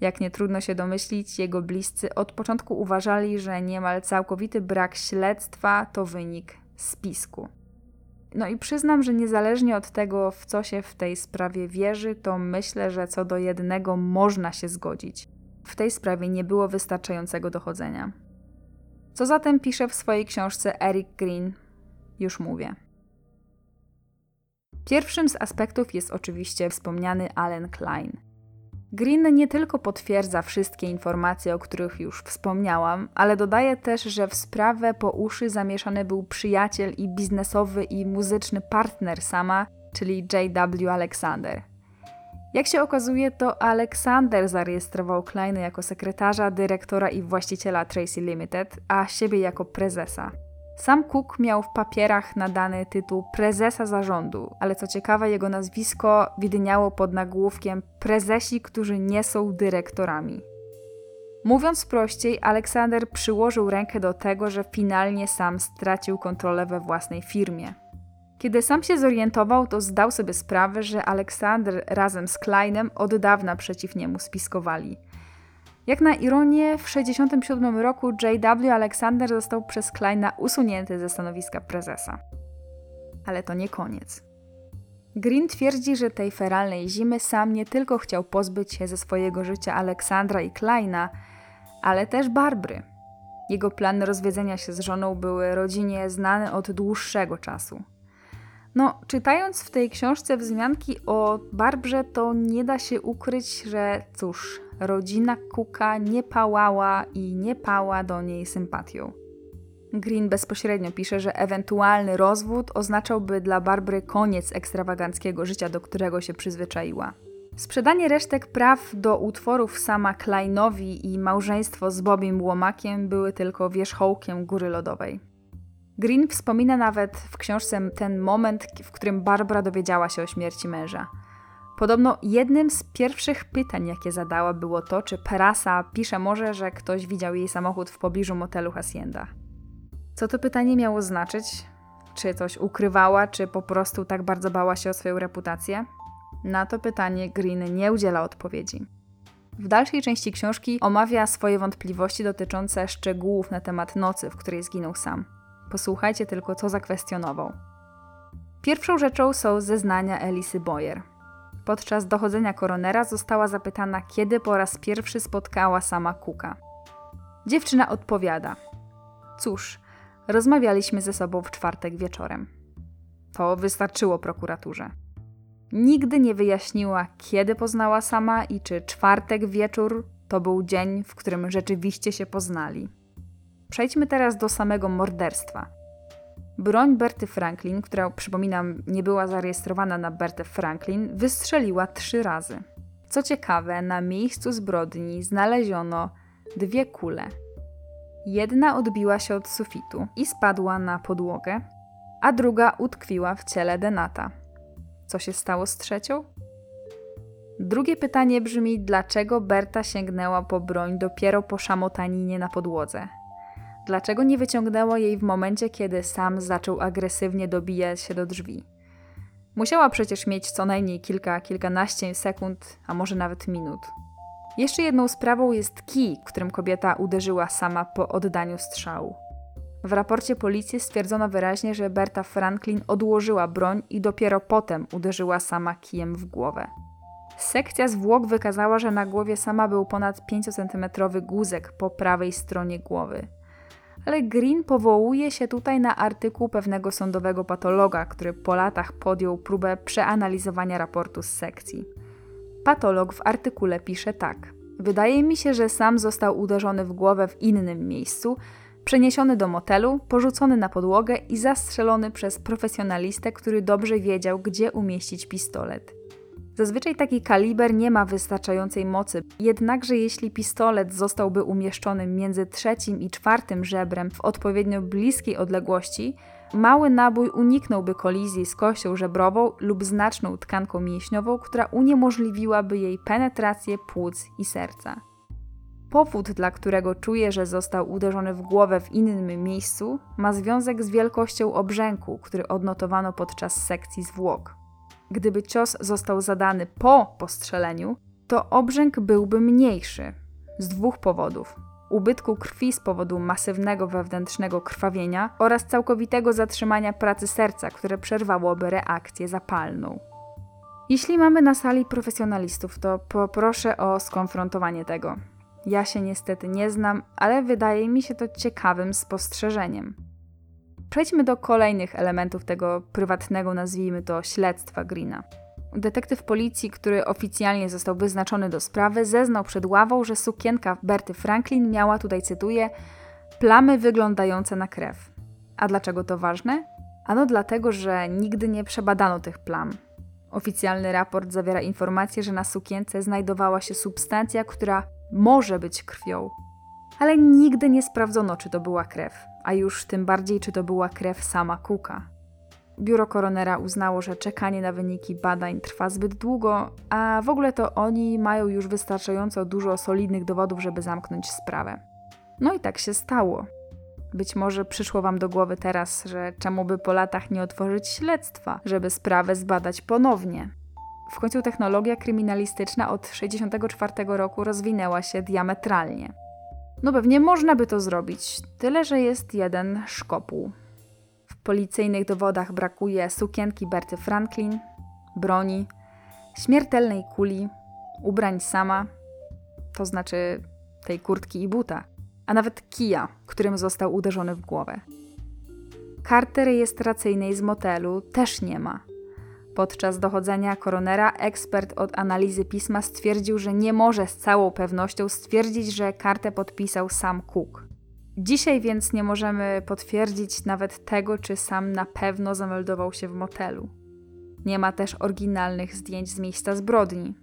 Jak nie trudno się domyślić, jego bliscy od początku uważali, że niemal całkowity brak śledztwa to wynik spisku. No i przyznam, że niezależnie od tego, w co się w tej sprawie wierzy, to myślę, że co do jednego można się zgodzić. W tej sprawie nie było wystarczającego dochodzenia. Co zatem pisze w swojej książce Eric Green? Już mówię. Pierwszym z aspektów jest oczywiście wspomniany Allen Klein. Green nie tylko potwierdza wszystkie informacje, o których już wspomniałam, ale dodaje też, że w sprawę po uszy zamieszany był przyjaciel i biznesowy i muzyczny partner sama, czyli J.W. Alexander. Jak się okazuje, to Aleksander zarejestrował Kleina jako sekretarza, dyrektora i właściciela Tracy Limited, a siebie jako prezesa. Sam Cook miał w papierach nadany tytuł prezesa zarządu, ale co ciekawe, jego nazwisko widniało pod nagłówkiem prezesi, którzy nie są dyrektorami. Mówiąc prościej, Aleksander przyłożył rękę do tego, że finalnie sam stracił kontrolę we własnej firmie. Kiedy sam się zorientował, to zdał sobie sprawę, że Aleksander razem z Kleinem od dawna przeciw niemu spiskowali. Jak na ironię, w 1967 roku J.W. Alexander został przez Kleina usunięty ze stanowiska prezesa. Ale to nie koniec. Green twierdzi, że tej feralnej zimy sam nie tylko chciał pozbyć się ze swojego życia Aleksandra i Kleina, ale też Barbry. Jego plany rozwiedzenia się z żoną były rodzinie znane od dłuższego czasu. No, czytając w tej książce wzmianki o Barbrze, to nie da się ukryć, że cóż, rodzina Kuka nie pałała i nie pała do niej sympatią. Green bezpośrednio pisze, że ewentualny rozwód oznaczałby dla Barbry koniec ekstrawaganckiego życia, do którego się przyzwyczaiła. Sprzedanie resztek praw do utworów sama Kleinowi i małżeństwo z Bobim Łomakiem były tylko wierzchołkiem góry lodowej. Green wspomina nawet w książce ten moment, w którym Barbara dowiedziała się o śmierci męża. Podobno jednym z pierwszych pytań, jakie zadała, było to, czy Perasa pisze może, że ktoś widział jej samochód w pobliżu motelu Hacienda. Co to pytanie miało znaczyć? Czy coś ukrywała, czy po prostu tak bardzo bała się o swoją reputację? Na to pytanie Green nie udziela odpowiedzi. W dalszej części książki omawia swoje wątpliwości dotyczące szczegółów na temat nocy, w której zginął sam. Posłuchajcie tylko, co zakwestionował. Pierwszą rzeczą są zeznania Elisy Boyer. Podczas dochodzenia koronera została zapytana, kiedy po raz pierwszy spotkała sama Kuka. Dziewczyna odpowiada: Cóż, rozmawialiśmy ze sobą w czwartek wieczorem. To wystarczyło prokuraturze. Nigdy nie wyjaśniła, kiedy poznała sama i czy czwartek wieczór to był dzień, w którym rzeczywiście się poznali. Przejdźmy teraz do samego morderstwa. Broń Berty Franklin, która przypominam nie była zarejestrowana na Bertę Franklin, wystrzeliła trzy razy. Co ciekawe, na miejscu zbrodni znaleziono dwie kule. Jedna odbiła się od sufitu i spadła na podłogę, a druga utkwiła w ciele Denata. Co się stało z trzecią? Drugie pytanie brzmi, dlaczego Berta sięgnęła po broń dopiero po szamotaninie na podłodze? Dlaczego nie wyciągnęła jej w momencie, kiedy sam zaczął agresywnie dobijać się do drzwi? Musiała przecież mieć co najmniej kilka, kilkanaście sekund, a może nawet minut. Jeszcze jedną sprawą jest kij, którym kobieta uderzyła sama po oddaniu strzału. W raporcie policji stwierdzono wyraźnie, że Berta Franklin odłożyła broń i dopiero potem uderzyła sama kijem w głowę. Sekcja zwłok wykazała, że na głowie sama był ponad 5-centymetrowy guzek po prawej stronie głowy. Ale Green powołuje się tutaj na artykuł pewnego sądowego patologa, który po latach podjął próbę przeanalizowania raportu z sekcji. Patolog w artykule pisze tak: Wydaje mi się, że sam został uderzony w głowę w innym miejscu, przeniesiony do motelu, porzucony na podłogę i zastrzelony przez profesjonalistę, który dobrze wiedział, gdzie umieścić pistolet. Zazwyczaj taki kaliber nie ma wystarczającej mocy, jednakże jeśli pistolet zostałby umieszczony między trzecim i czwartym żebrem w odpowiednio bliskiej odległości, mały nabój uniknąłby kolizji z kością żebrową lub znaczną tkanką mięśniową, która uniemożliwiłaby jej penetrację płuc i serca. Powód, dla którego czuje, że został uderzony w głowę w innym miejscu, ma związek z wielkością obrzęku, który odnotowano podczas sekcji zwłok. Gdyby cios został zadany po postrzeleniu, to obrzęk byłby mniejszy z dwóch powodów: ubytku krwi z powodu masywnego wewnętrznego krwawienia oraz całkowitego zatrzymania pracy serca, które przerwałoby reakcję zapalną. Jeśli mamy na sali profesjonalistów, to poproszę o skonfrontowanie tego. Ja się niestety nie znam, ale wydaje mi się to ciekawym spostrzeżeniem. Przejdźmy do kolejnych elementów tego prywatnego, nazwijmy to, śledztwa Greena. Detektyw policji, który oficjalnie został wyznaczony do sprawy, zeznał przed ławą, że sukienka Berty Franklin miała, tutaj cytuję, plamy wyglądające na krew. A dlaczego to ważne? Ano dlatego, że nigdy nie przebadano tych plam. Oficjalny raport zawiera informację, że na sukience znajdowała się substancja, która może być krwią, ale nigdy nie sprawdzono, czy to była krew, a już tym bardziej, czy to była krew sama Kuka. Biuro koronera uznało, że czekanie na wyniki badań trwa zbyt długo, a w ogóle to oni mają już wystarczająco dużo solidnych dowodów, żeby zamknąć sprawę. No i tak się stało. Być może przyszło Wam do głowy teraz, że czemu by po latach nie otworzyć śledztwa, żeby sprawę zbadać ponownie. W końcu technologia kryminalistyczna od 1964 roku rozwinęła się diametralnie. No pewnie można by to zrobić, tyle że jest jeden szkopuł. W policyjnych dowodach brakuje sukienki Berty Franklin, broni, śmiertelnej kuli, ubrań sama, to znaczy tej kurtki i buta, a nawet kija, którym został uderzony w głowę. Karty rejestracyjnej z motelu też nie ma. Podczas dochodzenia koronera ekspert od analizy pisma stwierdził, że nie może z całą pewnością stwierdzić, że kartę podpisał sam Cook. Dzisiaj więc nie możemy potwierdzić nawet tego, czy sam na pewno zameldował się w motelu. Nie ma też oryginalnych zdjęć z miejsca zbrodni.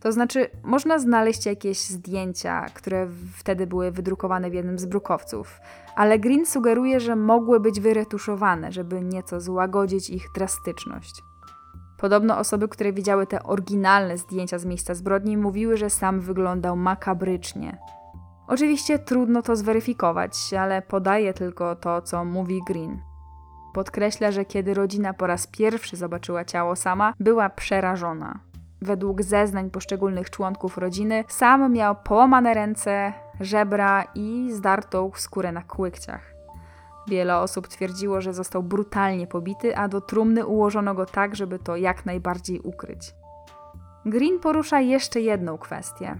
To znaczy, można znaleźć jakieś zdjęcia, które wtedy były wydrukowane w jednym z brukowców, ale Green sugeruje, że mogły być wyretuszowane, żeby nieco złagodzić ich drastyczność. Podobno osoby, które widziały te oryginalne zdjęcia z miejsca zbrodni, mówiły, że sam wyglądał makabrycznie. Oczywiście trudno to zweryfikować, ale podaje tylko to, co mówi Green. Podkreśla, że kiedy rodzina po raz pierwszy zobaczyła ciało sama, była przerażona. Według zeznań poszczególnych członków rodziny, sam miał połamane ręce, żebra i zdartą skórę na kłykciach. Wiele osób twierdziło, że został brutalnie pobity, a do trumny ułożono go tak, żeby to jak najbardziej ukryć. Green porusza jeszcze jedną kwestię.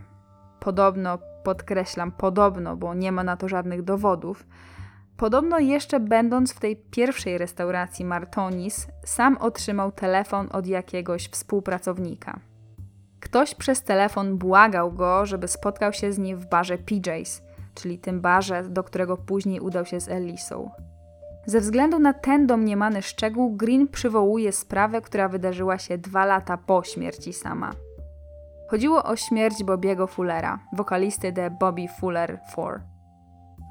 Podobno, podkreślam podobno, bo nie ma na to żadnych dowodów, Podobno jeszcze będąc w tej pierwszej restauracji Martonis, sam otrzymał telefon od jakiegoś współpracownika. Ktoś przez telefon błagał go, żeby spotkał się z nim w barze PJ's, czyli tym barze, do którego później udał się z Elisą. Ze względu na ten domniemany szczegół, Green przywołuje sprawę, która wydarzyła się dwa lata po śmierci sama. Chodziło o śmierć Bobiego Fullera, wokalisty The Bobby Fuller 4.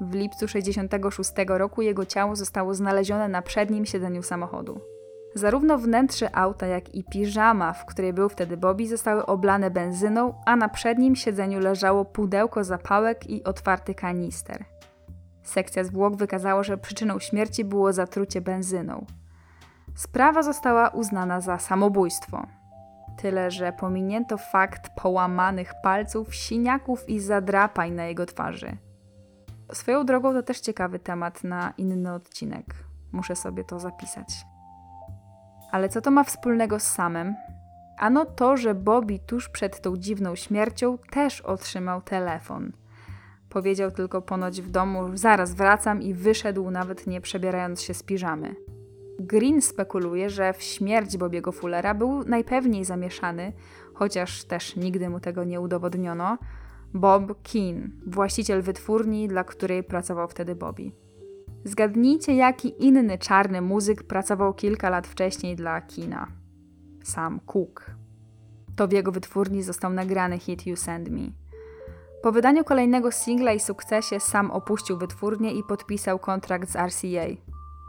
W lipcu 1966 roku jego ciało zostało znalezione na przednim siedzeniu samochodu. Zarówno wnętrze auta, jak i piżama, w której był wtedy Bobby, zostały oblane benzyną, a na przednim siedzeniu leżało pudełko zapałek i otwarty kanister. Sekcja zwłok wykazała, że przyczyną śmierci było zatrucie benzyną. Sprawa została uznana za samobójstwo. Tyle, że pominięto fakt połamanych palców, siniaków i zadrapań na jego twarzy. Swoją drogą to też ciekawy temat na inny odcinek. Muszę sobie to zapisać. Ale co to ma wspólnego z samym? Ano to, że Bobby tuż przed tą dziwną śmiercią też otrzymał telefon. Powiedział tylko ponoć w domu, zaraz wracam i wyszedł nawet nie przebierając się z piżamy. Green spekuluje, że w śmierć Bobiego Fullera był najpewniej zamieszany, chociaż też nigdy mu tego nie udowodniono, Bob Keane, właściciel wytwórni, dla której pracował wtedy Bobby. Zgadnijcie, jaki inny czarny muzyk pracował kilka lat wcześniej dla Kina. Sam Cook. To w jego wytwórni został nagrany hit You Send Me. Po wydaniu kolejnego singla i sukcesie sam opuścił wytwórnię i podpisał kontrakt z RCA.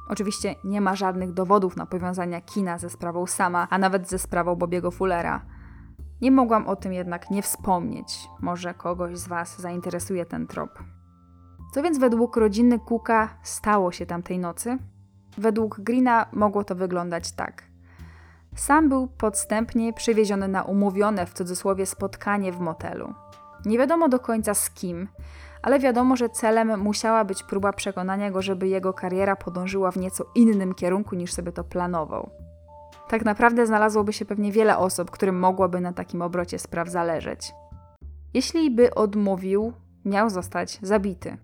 Oczywiście nie ma żadnych dowodów na powiązania Kina ze sprawą sama, a nawet ze sprawą Bobiego Fullera – nie mogłam o tym jednak nie wspomnieć. Może kogoś z Was zainteresuje ten trop. Co więc według rodziny Cooka stało się tamtej nocy? Według Greena mogło to wyglądać tak. Sam był podstępnie przewieziony na umówione w cudzysłowie spotkanie w motelu. Nie wiadomo do końca z kim, ale wiadomo, że celem musiała być próba przekonania go, żeby jego kariera podążyła w nieco innym kierunku niż sobie to planował tak naprawdę znalazłoby się pewnie wiele osób, którym mogłoby na takim obrocie spraw zależeć. Jeśli by odmówił, miał zostać zabity.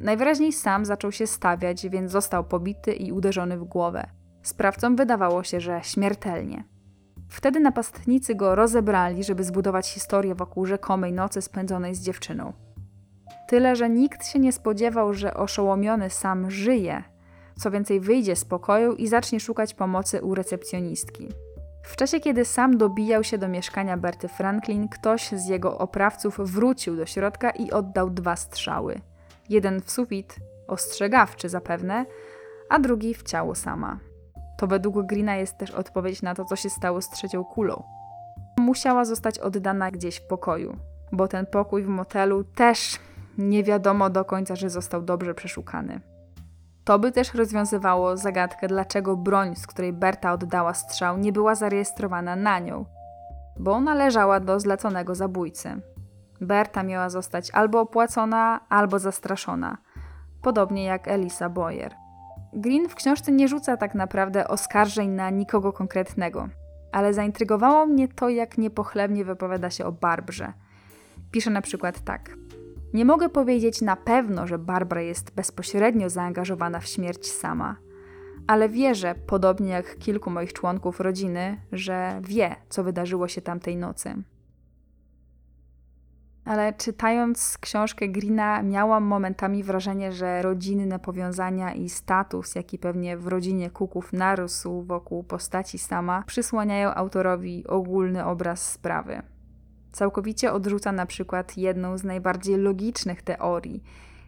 Najwyraźniej sam zaczął się stawiać, więc został pobity i uderzony w głowę. Sprawcom wydawało się, że śmiertelnie. Wtedy napastnicy go rozebrali, żeby zbudować historię wokół rzekomej nocy spędzonej z dziewczyną. Tyle, że nikt się nie spodziewał, że oszołomiony sam żyje co więcej, wyjdzie z pokoju i zacznie szukać pomocy u recepcjonistki. W czasie, kiedy sam dobijał się do mieszkania Berty Franklin, ktoś z jego oprawców wrócił do środka i oddał dwa strzały. Jeden w sufit, ostrzegawczy zapewne, a drugi w ciało sama. To według Greena jest też odpowiedź na to, co się stało z trzecią kulą. Musiała zostać oddana gdzieś w pokoju, bo ten pokój w motelu też nie wiadomo do końca, że został dobrze przeszukany. To by też rozwiązywało zagadkę, dlaczego broń, z której Berta oddała strzał, nie była zarejestrowana na nią, bo należała do zleconego zabójcy. Berta miała zostać albo opłacona, albo zastraszona, podobnie jak Elisa Boyer. Green w książce nie rzuca tak naprawdę oskarżeń na nikogo konkretnego, ale zaintrygowało mnie to, jak niepochlebnie wypowiada się o Barbrze. Pisze na przykład tak. Nie mogę powiedzieć na pewno, że Barbara jest bezpośrednio zaangażowana w śmierć sama, ale wierzę, podobnie jak kilku moich członków rodziny, że wie, co wydarzyło się tamtej nocy. Ale czytając książkę Greena, miałam momentami wrażenie, że rodzinne powiązania i status, jaki pewnie w rodzinie Kuków narósł wokół postaci sama, przysłaniają autorowi ogólny obraz sprawy. Całkowicie odrzuca na przykład jedną z najbardziej logicznych teorii,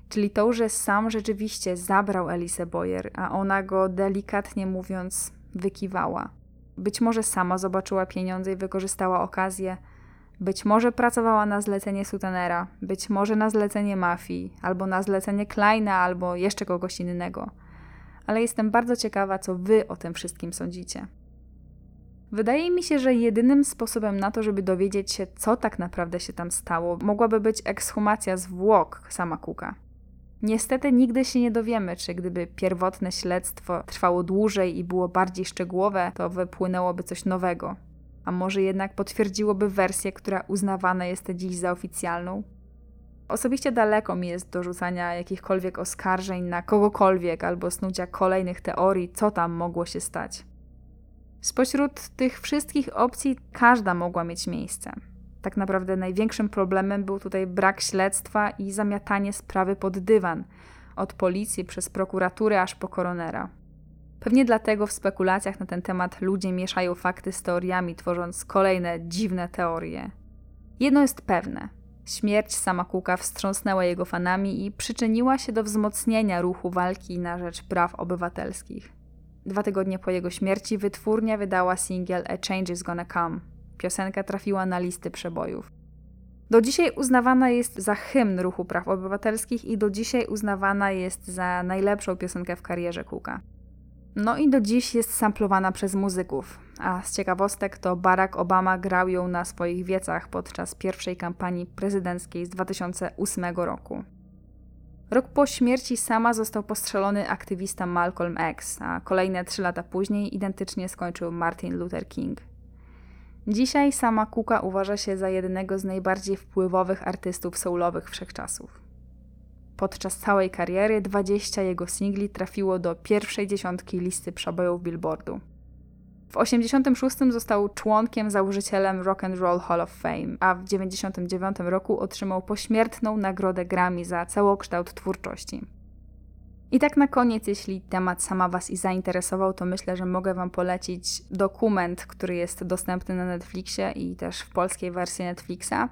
czyli tą, że sam rzeczywiście zabrał Elisę Boyer, a ona go delikatnie mówiąc wykiwała. Być może sama zobaczyła pieniądze i wykorzystała okazję. Być może pracowała na zlecenie Sutanera, być może na zlecenie mafii, albo na zlecenie Kleina, albo jeszcze kogoś innego. Ale jestem bardzo ciekawa, co wy o tym wszystkim sądzicie. Wydaje mi się, że jedynym sposobem na to, żeby dowiedzieć się, co tak naprawdę się tam stało, mogłaby być ekshumacja zwłok Samakuka. Niestety nigdy się nie dowiemy, czy gdyby pierwotne śledztwo trwało dłużej i było bardziej szczegółowe, to wypłynęłoby coś nowego. A może jednak potwierdziłoby wersję, która uznawana jest dziś za oficjalną? Osobiście daleko mi jest do rzucania jakichkolwiek oskarżeń na kogokolwiek albo snucia kolejnych teorii, co tam mogło się stać. Spośród tych wszystkich opcji każda mogła mieć miejsce. Tak naprawdę największym problemem był tutaj brak śledztwa i zamiatanie sprawy pod dywan, od policji przez prokuraturę aż po koronera. Pewnie dlatego w spekulacjach na ten temat ludzie mieszają fakty z teoriami, tworząc kolejne dziwne teorie. Jedno jest pewne: śmierć Samakuka wstrząsnęła jego fanami i przyczyniła się do wzmocnienia ruchu walki na rzecz praw obywatelskich. Dwa tygodnie po jego śmierci wytwórnia wydała singiel A Change Is Gonna Come. Piosenka trafiła na listy przebojów. Do dzisiaj uznawana jest za hymn ruchu praw obywatelskich i do dzisiaj uznawana jest za najlepszą piosenkę w karierze Cooka. No i do dziś jest samplowana przez muzyków, a z ciekawostek to Barack Obama grał ją na swoich wiecach podczas pierwszej kampanii prezydenckiej z 2008 roku. Rok po śmierci sama został postrzelony aktywista Malcolm X, a kolejne trzy lata później identycznie skończył Martin Luther King. Dzisiaj sama Kuka uważa się za jednego z najbardziej wpływowych artystów soulowych wszechczasów. Podczas całej kariery 20 jego singli trafiło do pierwszej dziesiątki listy przebojów Billboardu. W 1986 został członkiem, założycielem Rock and Roll Hall of Fame, a w 1999 roku otrzymał pośmiertną nagrodę Grammy za całokształt twórczości. I tak na koniec, jeśli temat sama Was i zainteresował, to myślę, że mogę Wam polecić dokument, który jest dostępny na Netflixie i też w polskiej wersji Netflixa.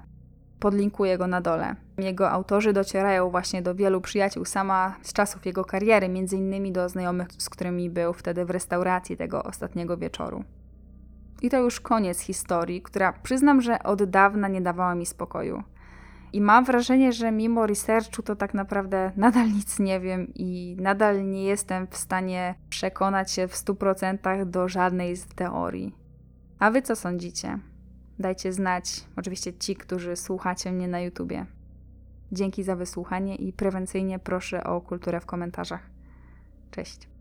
Podlinkuję go na dole. Jego autorzy docierają właśnie do wielu przyjaciół sama z czasów jego kariery, między innymi do znajomych, z którymi był wtedy w restauracji tego ostatniego wieczoru. I to już koniec historii, która przyznam, że od dawna nie dawała mi spokoju. I mam wrażenie, że mimo researchu to tak naprawdę nadal nic nie wiem i nadal nie jestem w stanie przekonać się w 100% do żadnej z teorii. A wy co sądzicie? Dajcie znać, oczywiście ci, którzy słuchacie mnie na YouTubie. Dzięki za wysłuchanie i prewencyjnie proszę o kulturę w komentarzach. Cześć.